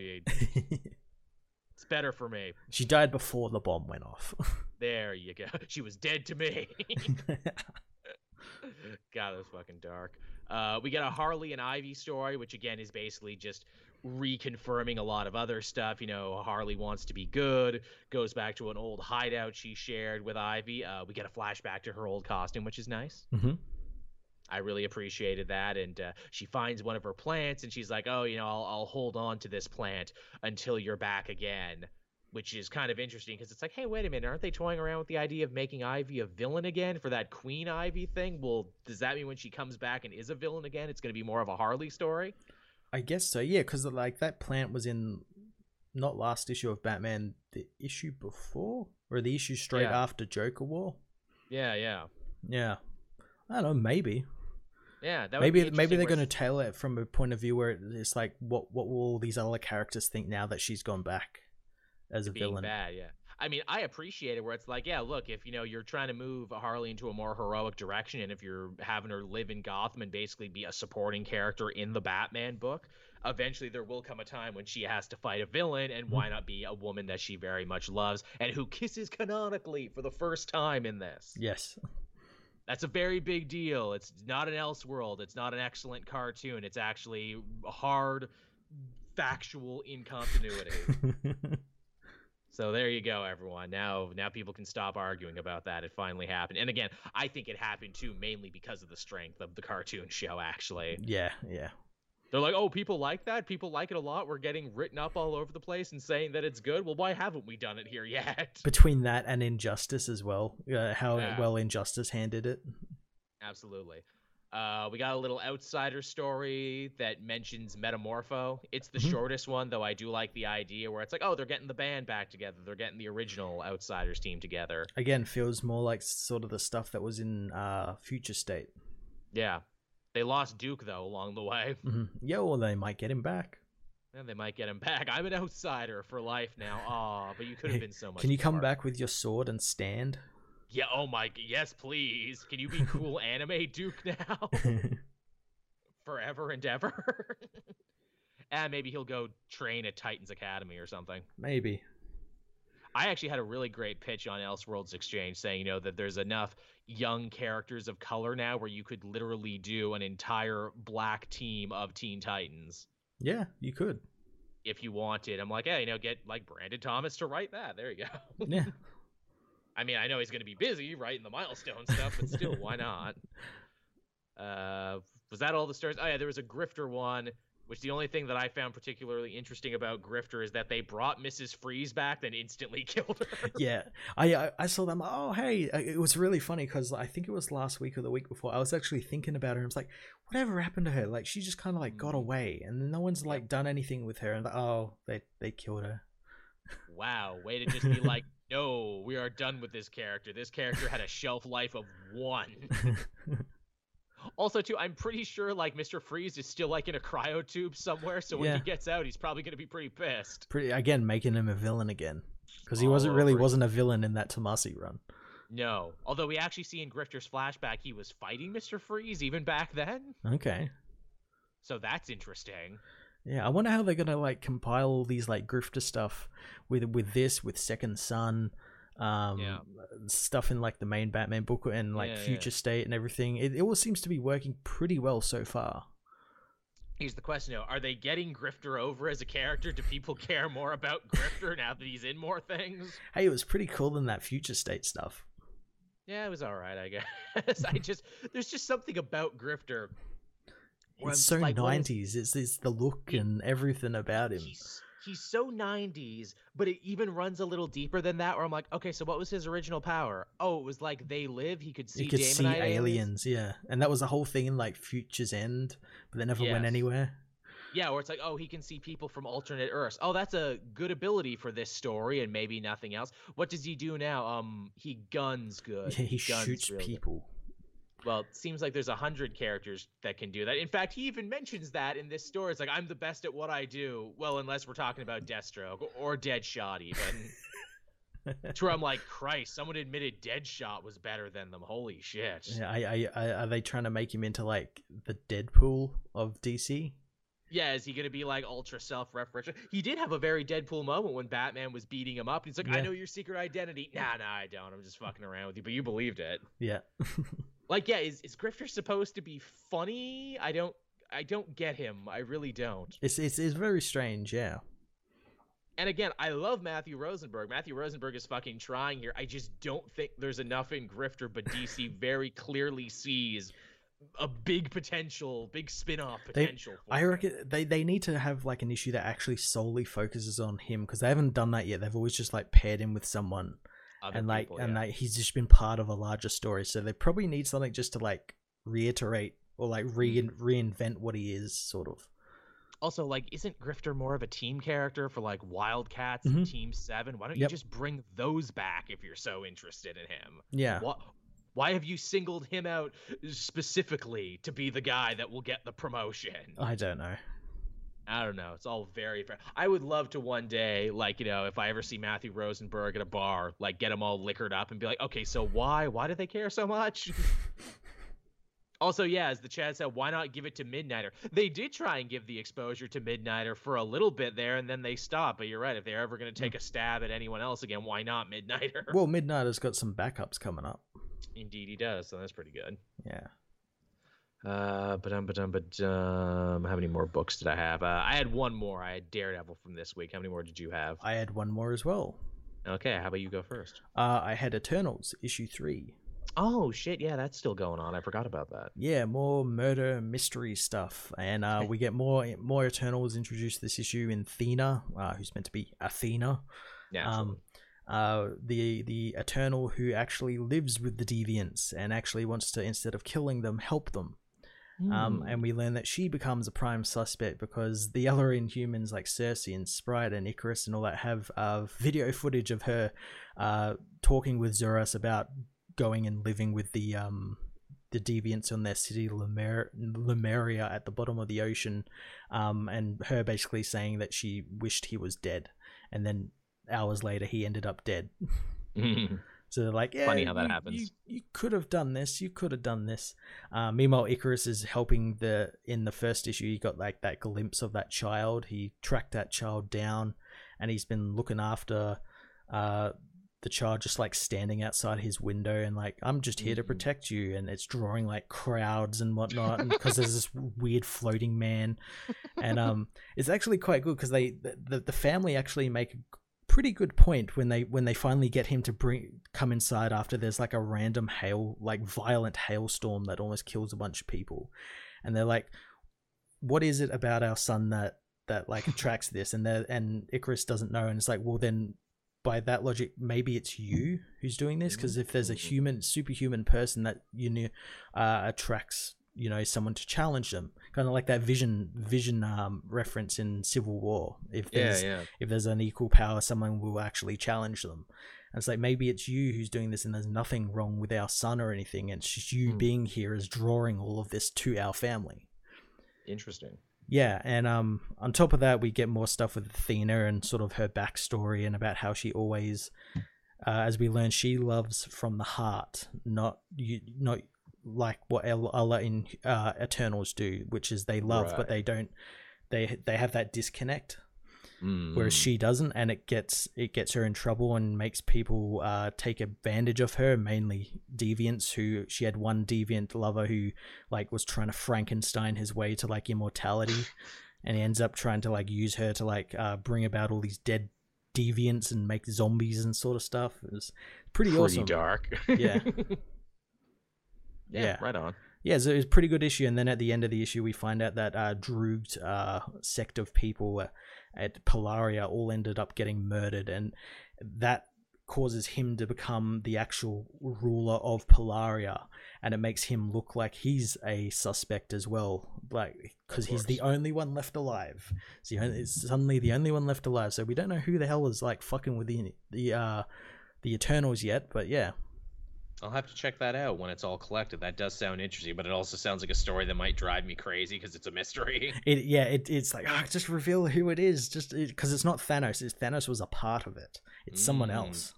It's better for me. she died before the bomb went off. There you go. She was dead to me. God, that was fucking dark. Uh, we got a Harley and Ivy story, which again is basically just reconfirming a lot of other stuff. You know, Harley wants to be good, goes back to an old hideout she shared with Ivy. Uh, we get a flashback to her old costume, which is nice. Mhm. I really appreciated that. And uh, she finds one of her plants, and she's like, "Oh, you know, I'll, I'll hold on to this plant until you're back again." Which is kind of interesting because it's like, hey, wait a minute, aren't they toying around with the idea of making Ivy a villain again for that Queen Ivy thing? Well, does that mean when she comes back and is a villain again, it's going to be more of a Harley story? I guess so. Yeah, because like that plant was in not last issue of Batman, the issue before or the issue straight Yeah. after Joker War. Yeah, yeah, Yeah. I don't know. Maybe. yeah. That would maybe be maybe they're going to tell it from a point of view where it's like, what what will all these other characters think now that she's gone back as a villain? bad. Yeah. I mean, I appreciate it where it's like, yeah, look, if you know you're trying to move Harley into a more heroic direction, and if you're having her live in Gotham and basically be a supporting character in the Batman book, eventually there will come a time when she has to fight a villain, and mm-hmm. why not be a woman that she very much loves and who kisses canonically for the first time in this? Yes. That's a very big deal. It's not an Elseworld. It's not an excellent cartoon. It's actually hard, factual in continuity. So there you go, everyone. Now, now people can stop arguing about that. It finally happened, and again, I think it happened too, mainly because of the strength of the cartoon show. Actually, yeah, yeah. they're like, "Oh, people like that. People like it a lot. We're getting written up all over the place and saying that it's good. Well, why haven't we done it here yet?" Between that and Injustice as well, uh, how Yeah. well Injustice handled it. Absolutely. Uh, we got a little outsider story that mentions Metamorpho. It's the Mhm. shortest one, though I do like the idea where it's like, oh, they're getting the band back together. They're getting the original Outsiders team together. Again, feels more like sort of the stuff that was in uh, Future State. Yeah. They lost Duke, though, along the way. hmm Yeah, well, they might get him back. And they might get him back. I'm an outsider for life now. Aw, but you could have been so much Can you come back with your sword and stand? Yeah, oh my, yes, please. Can you be cool anime Duke now? Forever and ever? and eh, maybe he'll go train at Titan's Academy or something. Maybe. I actually had a really great pitch on Elseworlds Exchange saying, you know, that there's enough young characters of color now where you could literally do an entire black team of Teen Titans Yeah, you could. if you wanted. I'm like, hey, you know, get like Brandon Thomas to write that. There you go. Yeah. I mean, I know he's going to be busy writing the milestone stuff, but still, why not? Uh, was that all the stories? Oh yeah, there was a Grifter one, which the only thing that I found particularly interesting about Grifter is that they brought Mrs. Freeze back, then instantly killed her. yeah, I, I saw them. Oh, hey, it was really funny because I think it was last week or the week before. I was actually thinking about her. and I was like, whatever happened to her? Like she just kind of like got Mm. away, and no one's like done anything with her. And oh, they they killed her. wow, way to just be like, no, we are done with this character. This character had a shelf life of one. Also, too, I'm pretty sure like Mr. Freeze is still like in a cryo tube somewhere, so when Yeah. he gets out, he's probably going to be pretty pissed. Pretty again, making him a villain again because he All wasn't oh, really over it. wasn't a villain in that Tomasi run. No. Although we actually see in Grifter's flashback he was fighting Mr. Freeze even back then. Okay. So that's interesting. Yeah, I wonder how they're gonna like compile all these like grifter stuff with with this with Second Son, um, Yeah. stuff in like the main Batman book and like Yeah, yeah. Future State and everything. It, it all seems to be working pretty well so far. Here's the question though. Are they getting Grifter over as a character? Do people care more about Grifter now that he's in more things? Hey, it was pretty cool in that Future State stuff. Yeah, it was alright, I guess. I just there's just something about Grifter. It's so like, what is- nineties. It's it's the look and everything about him. He's he's so 90s, but it even runs a little deeper than that. Where I'm like, okay, so what was his original power? Oh, it was like they live. He could see You could see aliens, yeah, and that was the whole thing in like Future's End, but they never went anywhere. Yeah, where it's like, oh, he can see people from alternate Earths. Oh, that's a good ability for this story, and maybe nothing else. What does he do now? Um, he guns good. Yeah, he guns shoots people. Well, it seems like there's a hundred characters that can do that. In fact, he even mentions that in this story. It's like I'm the best at what I do. Well, unless we're talking about Deathstroke or Deadshot, even. to where I'm like, Christ, someone admitted Deadshot was better than them. Holy shit. Yeah, I, I, I, are they trying to make him into like the Deadpool of DC? Yeah, is he gonna be like ultra self-referential? He did have a very Deadpool moment when Batman was beating him up. He's like, "I know your secret identity." Nah, nah, I don't. I'm just fucking around with you. But you believed it. Yeah. Like, yeah, is is Grifter supposed to be funny? I don't, I don't get him. I really don't. it's, it's it's very strange. Yeah. And again, I love Matthew Rosenberg. Matthew Rosenberg is fucking trying here. I just don't think there's enough in Grifter, but DC very clearly sees a big potential, big spin-off They- potential. for I him. reckon they, they need to have like an issue that actually solely focuses on him because they haven't done that yet. They've always just like paired him with someone Other and like people, and yeah. like he's just been part of a larger story. So they probably need something just to like reiterate or like re- Mm. reinvent what he is, sort of. Also, like, isn't Grifter more of a team character for like Wildcats and Mhm. Team Seven? Why don't Yep. you just bring those back if you're so interested in him? Yeah. Why have you singled him out specifically to be the guy that will get the promotion? I don't know. I don't know. It's all very fair. I would love to one day, like, you know, if I ever see Matthew Rosenberg at a bar, like, get them all liquored up and be like, okay, so why? Why do they care so much? also, yeah, as the chat said, why not give it to Midnighter? They did try and give the exposure to Midnighter for a little bit there, and then they stopped. But you're right. If they're ever going to take hmm. a stab at anyone else again, why not Midnighter? Well, Midnighter's got some backups coming up. Indeed, he does. So that's pretty good. Yeah. Uh, but um, but um, but um, how many more books did I have? Uh, I had one more. I had Daredevil from this week. How many more did you have? I had one more as well. Okay, how about you go first? Uh, I had Eternals issue three. Oh shit, yeah, that's still going on. I forgot about that. Yeah, more murder mystery stuff, and uh, we get more more Eternals introduced this issue in Thena, uh, who's meant to be Athena. Naturally. Um, uh, the the Eternal who actually lives with the Deviants and actually wants to instead of killing them, help them. Um, Hmm. and we learn that she becomes a prime suspect because the other Inhumans like Cersei and Sprite and Icarus and all that have uh, video footage of her uh, talking with Zuras about going and living with the um, the deviants on their city Lemer- Lemuria at the bottom of the ocean, um, and her basically saying that she wished he was dead, and then hours later he ended up dead. So they're like, yeah, Funny how that you- happens. You, you could have done this. You could have done this. Uh, meanwhile, Icarus is helping the in the first issue. You got like that glimpse of that child. He tracked that child down, and he's been looking after uh, the child, just like standing outside his window, and like, I'm just here to Mhm. protect you. And it's drawing like crowds and whatnot, because there's this weird floating man, and um, it's actually quite good because they the, the the family actually make a pretty good point when they when they finally get him to bring come inside after there's like a random hail like violent hailstorm that almost kills a bunch of people and they're like what is it about our son that that like attracts this and and Icarus doesn't know and it's like well then by that logic maybe it's you who's doing this because if there's a Mhm. human superhuman person that you knew uh, attracts you know someone to challenge them kind of like that vision vision um reference in civil war if Yeah, there's yeah. if there's an equal power, someone will actually challenge them. And it's like maybe it's you who's doing this, and there's nothing wrong with our son or anything. And it's just you Hmm. being here is drawing all of this to our family. Interesting. Yeah, and um, on top of that, we get more stuff with Athena and sort of her backstory and about how she always, uh, as we learn, she loves from the heart, not you, not like what Allah in uh, Eternals do, which is they love but they don't. They they have that disconnect Mm. whereas she doesn't and it gets it gets her in trouble and makes people uh, take advantage of her mainly deviants who she had one deviant lover who like was trying to frankenstein his way to like immortality and he ends up trying to like use her to like uh, bring about all these dead deviants and make zombies and sort of stuff it was pretty, pretty awesome dark. Yeah. yeah. Yeah. Right on. yeah, so it was a pretty good issue. And then at the end of the issue, we find out that uh, Druig's uh, sect of people at Polaria all ended up getting murdered, and that causes him to become the actual ruler of Polaria, and it makes him look like he's a suspect as well, like because he's the only one left alive. So it's suddenly the only one left alive. So we don't know who the hell is like fucking with the the uh, the Eternals yet, but yeah. I'll have to check that out when it's all collected. That does sound interesting, but it also sounds like a story that might drive me crazy because it's a mystery. It yeah, it, it's like ah, just reveal who it is, just because it's not Thanos. It's Thanos was a part of it. It's someone Mm. else.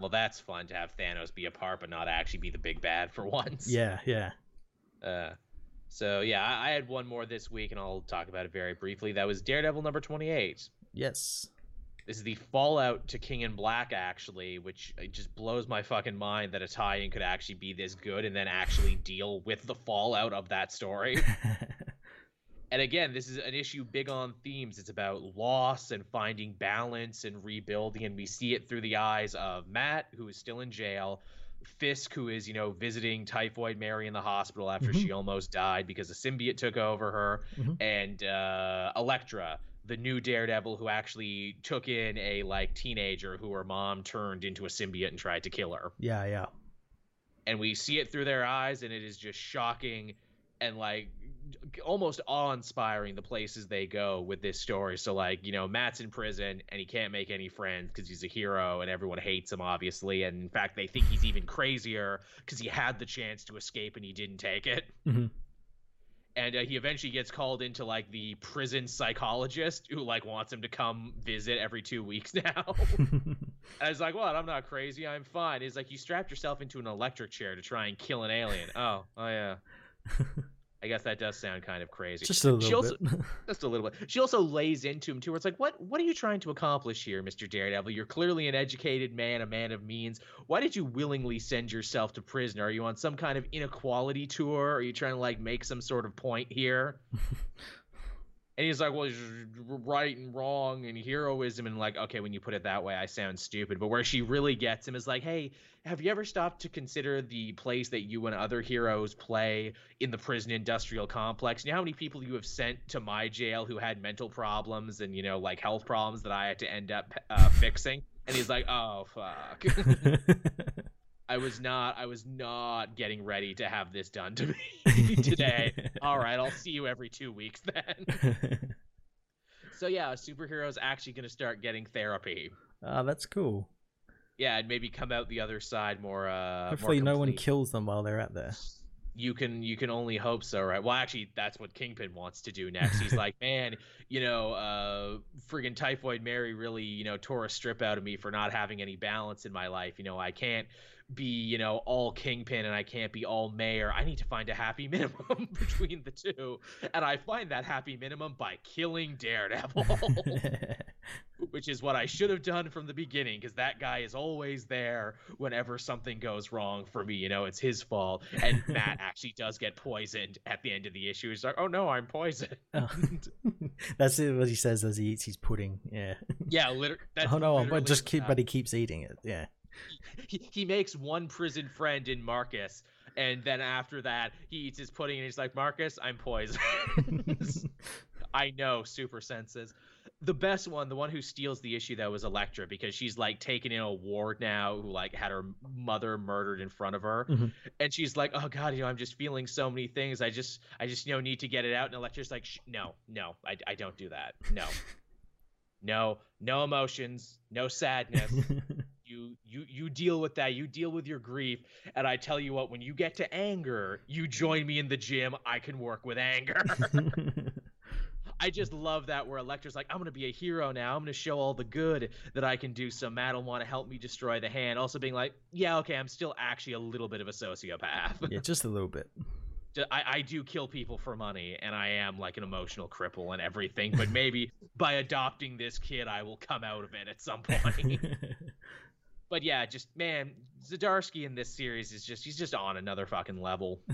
Well, that's fun to have Thanos be a part, but not actually be the big bad for once. Yeah, yeah. Uh, so yeah, I, I had one more this week, and I'll talk about it very briefly. That was Daredevil number twenty-eight. Yes. This is the fallout to King in Black, actually, which it just blows my fucking mind that a tie-in could actually be this good and then actually deal with the fallout of that story. and again, this is an issue big on themes. It's about loss and finding balance and rebuilding, and we see it through the eyes of Matt, who is still in jail, Fisk, who is, you know, visiting Typhoid Mary in the hospital after Mhm. she almost died because a symbiote took over her, Mhm. and uh, Elektra, the new Daredevil, who actually took in a like teenager who her mom turned into a symbiote and tried to kill her yeah, yeah. and we see it through their eyes and it is just shocking and like almost awe-inspiring the places they go with this story so like you know matt's in prison and he can't make any friends because he's a hero and everyone hates him obviously and in fact they think he's even crazier because he had the chance to escape and he didn't take it Mhm. And uh, he eventually gets called into like the prison psychologist who like wants him to come visit every two weeks now and I was like, "What? I'm not crazy. I'm fine." He's like, "You strapped yourself into an electric chair to try and kill an alien." oh, oh yeah. I guess that does sound kind of crazy. Just a little she also, bit. just a little bit. She also lays into him too. Where it's like, "What? What are you trying to accomplish here, Mister Daredevil? You're clearly an educated man, a man of means. Why did you willingly send yourself to prison? Are you on some kind of inequality tour? Are you trying to like make some sort of point here?" And he's like, well, right and wrong and heroism. And like, okay, when you put it that way, I sound stupid. But where she really gets him is like, hey, have you ever stopped to consider the place that you and other heroes play in the prison industrial complex? You know how many people you have sent to my jail who had mental problems and, you know, like health problems that I had to end up uh, fixing? And he's like, oh, fuck. I was not I was not getting ready to have this done to me today. All right, I'll see you every 2 weeks then. so yeah, a superhero's actually going to start getting therapy. Ah, that's cool. Yeah, and maybe come out the other side more uh Hopefully, more no one kills them while they're out there. you can you can only hope so right well actually that's what kingpin wants to do next he's like man you know uh friggin typhoid mary really you know tore a strip out of me for not having any balance in my life you know i can't be you know all kingpin and i can't be all mayor i need to find a happy minimum between the two and i find that happy minimum by killing daredevil which is what I should have done from the beginning because that guy is always there whenever something goes wrong for me. You know, it's his fault. And Matt actually does get poisoned at the end of the issue. He's like, oh no, I'm poisoned. Oh. that's what he says as he eats his pudding. Yeah. yeah, literally. oh no, but just keep, but he keeps eating it. Yeah. He, he makes one prison friend in Marcus. And then after that, he eats his pudding and he's like, Marcus, I'm poisoned. I know, super senses. The best one, the one who steals the issue though, is Elektra because she's like taken in a ward now who like had her mother murdered in front of her, Mhm. and she's like, "Oh God, you know, I'm just feeling so many things. I just, I just, you know, need to get it out." And Elektra's like, "No, no, I, I don't do that. No, no, no emotions, no sadness. You, you, you deal with that. You deal with your grief. And I tell you what, when you get to anger, you join me in the gym. I can work with anger." I just love that where Elektra's like, I'm gonna be a hero now. I'm gonna show all the good that I can do. So Matt will want to help me destroy the hand. Also being like, yeah, okay, I'm still actually a little bit of a sociopath. yeah, just a little bit. I, I do kill people for money, and I am like an emotional cripple and everything. But maybe by adopting this kid, I will come out of it at some point. But yeah, just man, Zdarsky in this series is just he's just on another fucking level.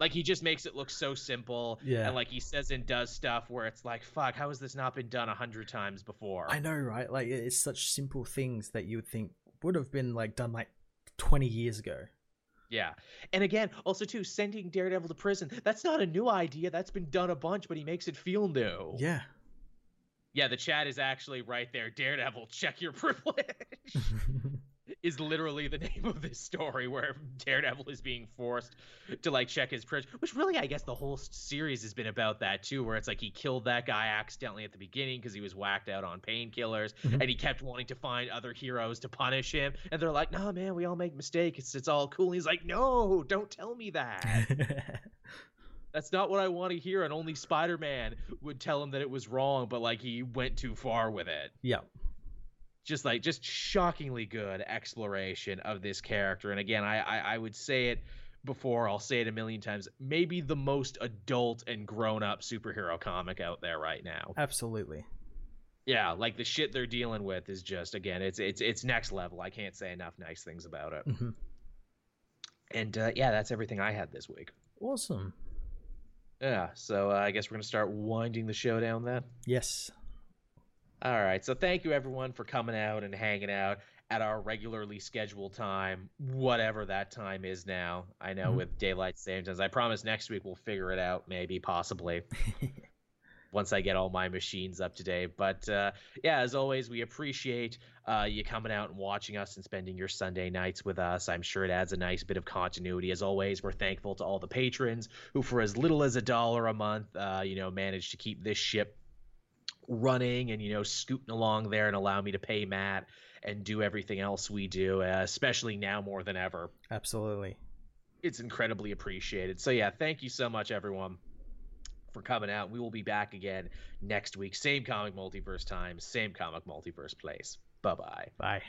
Like he just makes it look so simple, Yeah. and like he says and does stuff where it's like, fuck, how has this not been done a hundred times before? I know, right? Like it's such simple things that you would think would have been like done like 20 years ago. Yeah. And again, also too, sending Daredevil to prison, that's not a new idea. That's been done a bunch, but he makes it feel new. Yeah. Yeah, the chat is actually right there. Daredevil, check your privilege. is literally the name of this story where Daredevil is being forced to like check his privilege, which really I guess the whole series has been about that too, where it's like he killed that guy accidentally at the beginning because he was whacked out on painkillers, Mhm. and he kept wanting to find other heroes to punish him, and they're like, "No, man, we all make mistakes. It's, it's all cool." And he's like, "No, don't tell me that." That's not what I want to hear. And only Spider Man would tell him that it was wrong, but like he went too far with it. yeah. Just like just shockingly good exploration of this character. And again, I, I I would say it before. I'll say it a million times. Maybe the most adult and grown up superhero comic out there right now. Absolutely. Yeah, like the shit they're dealing with is just again, it's it's it's next level. I can't say enough nice things about it. Mhm. And uh, yeah, that's everything I had this week. Awesome. Yeah, so uh, I guess we're gonna start winding the show down then. Yes. All right. So thank you everyone for coming out and hanging out at our regularly scheduled time, whatever that time is now. I know Mhm. with daylight savings. I promise next week we'll figure it out, maybe, possibly. once I get all my machines up today. But uh, yeah, as always, we appreciate uh, you coming out and watching us and spending your Sunday nights with us. I'm sure it adds a nice bit of continuity. As always, we're thankful to all the patrons who, for as little as a dollar a month, uh, you know, manage to keep this ship running and you know scooting along there and allow me to pay Matt and do everything else we do, uh, especially now more than ever. Absolutely. It's incredibly appreciated. So yeah, thank you so much, everyone for coming out. We will be back again next week. Same comic multiverse time, same comic multiverse place. Bye bye. Bye.